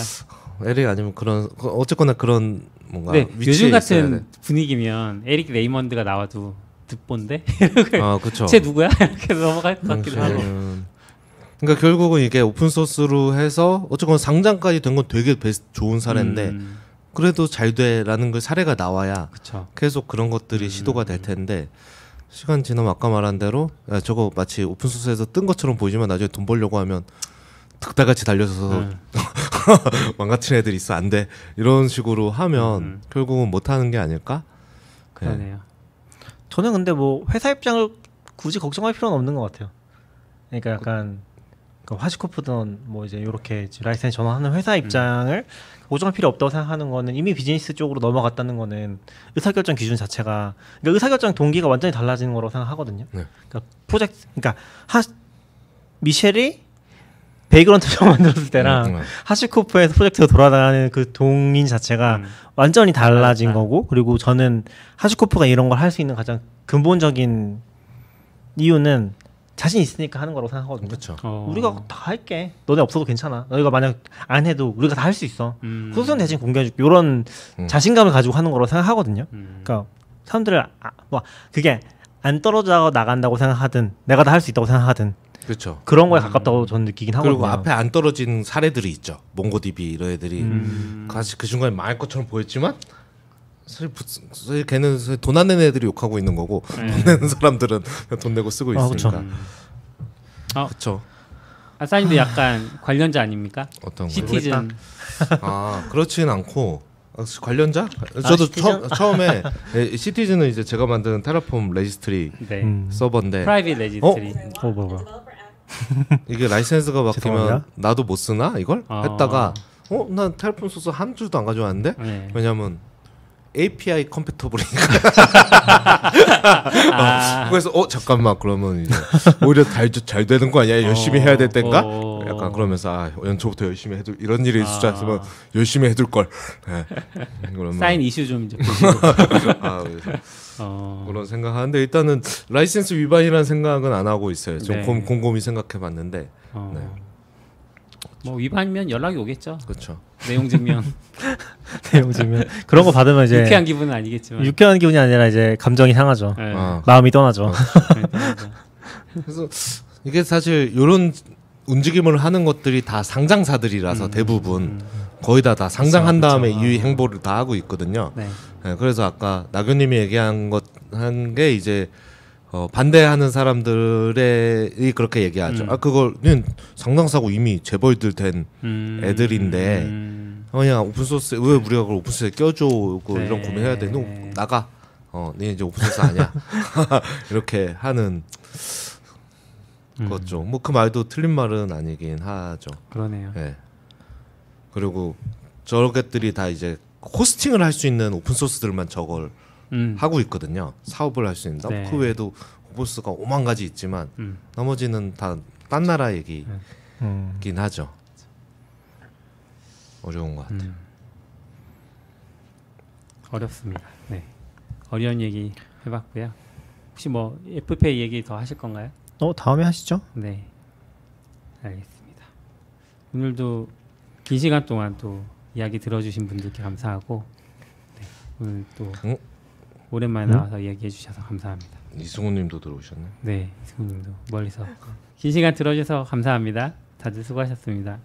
에릭 아니면 그런 그 어쨌거나 그런 뭔가
네,
위치에
요즘
있어야
같은 분위기면 에릭 레이먼드가 나와도 듣본데
돼. 아 그렇죠.
쟤 누구야 이렇게 넘어갈 것 같기도 하고.
음. 그러니까 결국은 이게 오픈 소스로 해서 어쨌거나 상장까지 된 건 되게 베스, 좋은 사례인데
음,
그래도 잘 돼라는 그 사례가 나와야
그쵸.
계속 그런 것들이 시도가 될 텐데 시간 지나면 아까 말한 대로 야, 저거 마치 오픈 소스에서 뜬 것처럼 보이지만 나중에 돈 벌려고 하면 득달같이 달려서
음.
망가뜨린 애들 있어 안 돼 이런 식으로 하면
음.
결국은 못 하는 게 아닐까? 네.
그러네요.
저는 근데 뭐 회사 입장을 굳이 걱정할 필요는 없는 것 같아요. 그러니까 약간 그 HashiCorp든 뭐 이제 이렇게 라이센스 전환하는 회사 입장을 걱정할 필요 없다고 생각하는 거는 이미 비즈니스 쪽으로 넘어갔다는 거는 의사결정 기준 자체가 그러니까 의사결정 동기가 완전히 달라지는 거라고 생각하거든요.
네.
그러니까 프로젝트 그러니까 하 미셸이 Vagrant 처음 만들었을 때랑
음, 음.
HashiCorp에서 프로젝트가 돌아가는 그 동인 자체가
음.
완전히 달라진
달랐다.
거고 그리고 저는 하시코프가 이런 걸 할 수 있는 가장 근본적인 이유는 자신 있으니까 하는 거라고 생각하거든요.
그렇죠.
어.
우리가 다 할게. 너네 없어도 괜찮아. 너희가 만약 안 해도 우리가 다 할 수 있어.
음.
소수는 대신 공개해줄게. 이런
음.
자신감을 가지고 하는 거라고 생각하거든요.
음.
그러니까 사람들을 아, 뭐 그게 안 떨어져 나간다고 생각하든 내가 다 할 수 있다고 생각하든
그렇죠.
그런 거에 가깝다고 저는 느끼긴 하거든요.
그리고 앞에 안 떨어진 사례들이 있죠. 몽고DB 이런 애들이
음.
사실 그 중간에 망할 것처럼 보였지만 사실, 부- 사실 걔는 사실 돈 안 내는 애들이 욕하고 있는 거고
네.
돈 내는 사람들은 돈 내고 쓰고
아.
있으니까.
아,
그렇죠.
아사님도 약간 관련자 아닙니까?
어떤 거?
Citizen.
아 그렇진 않고 어, 관련자? 저도 처, 처음에 예, Citizen은 이제 제가 만든 Terraform registry
네.
음.
서버인데
private registry.
어 뭐야 뭐야.
이게 라이센스가 바뀌면. 나도 못 쓰나 이걸
아.
했다가 어 난 Terraform 소스 한 줄도 안 가져왔는데
네.
왜냐면 API 컴패터블이니까
아,
그래서 어 잠깐만 그러면 이제 오히려 잘, 잘 되는 거 아니야 열심히 해야 될 땐가
어.
약간 그러면서 아 연초부터 열심히 해둘 이런 일이 있을 줄
아.
알았으면 열심히 해둘 걸 네.
사인 이슈 좀 이제.
아, 그래서
어,
그런 생각하는데 일단은 라이센스 위반이라는 생각은 안 하고 있어요 좀
네.
곰, 곰곰이 생각해봤는데
어.
네.
뭐 위반이면 연락이 오겠죠.
그렇죠
내용 증명.
내용 증명 그런 거 받으면 이제
유쾌한 기분은 아니겠지만.
유쾌한 기분이 아니라 이제 감정이 상하죠.
네.
아,
마음이 떠나죠.
네, 맞아.
그래서 이게 사실 이런 움직임을 하는 것들이 다 상장사들이라서 대부분 거의 다 다 상장한
그쵸,
다음에
그쵸.
이 행보를 다 하고 있거든요.
네.
네, 그래서 아까 나교님이 얘기한 것 한 게 이제 어, 반대하는 사람들이 그렇게 얘기하죠.
음.
아 그거는 상장사고 이미 재벌들 된
음,
애들인데
음,
어, 그냥 오픈 소스 왜 우리가 그걸 오픈 소스에 껴주고
네.
이런 고민해야 돼? 너 나가. 어, 네 이제 오픈 소스 아니야. 이렇게 하는
음.
거죠. 뭐 그 말도 틀린 말은 아니긴 하죠.
그러네요.
예. 그리고 저것들이 다 이제 호스팅을 할 수 있는 오픈 소스들만 저걸
음.
하고 있거든요. 사업을 할 수 있는.
네.
그 외에도 오픈 소스가 오만 가지 있지만
음.
나머지는 다 딴 나라 얘기긴
음.
하죠. 어려운 것 같아요.
음. 어렵습니다. 네. 어려운 얘기 해봤고요. 혹시 뭐 FPA 얘기 더 하실 건가요?
어 다음에 하시죠.
네. 알겠습니다. 오늘도 긴 시간 동안 또 이야기 들어주신 분들께 감사하고 네. 오늘 또
응?
오랜만에 나와서 이야기해 주셔서 감사합니다.
이승우님도 들어오셨네.
네, 승우님도 멀리서 긴 시간 들어주셔서 감사합니다. 다들 수고하셨습니다.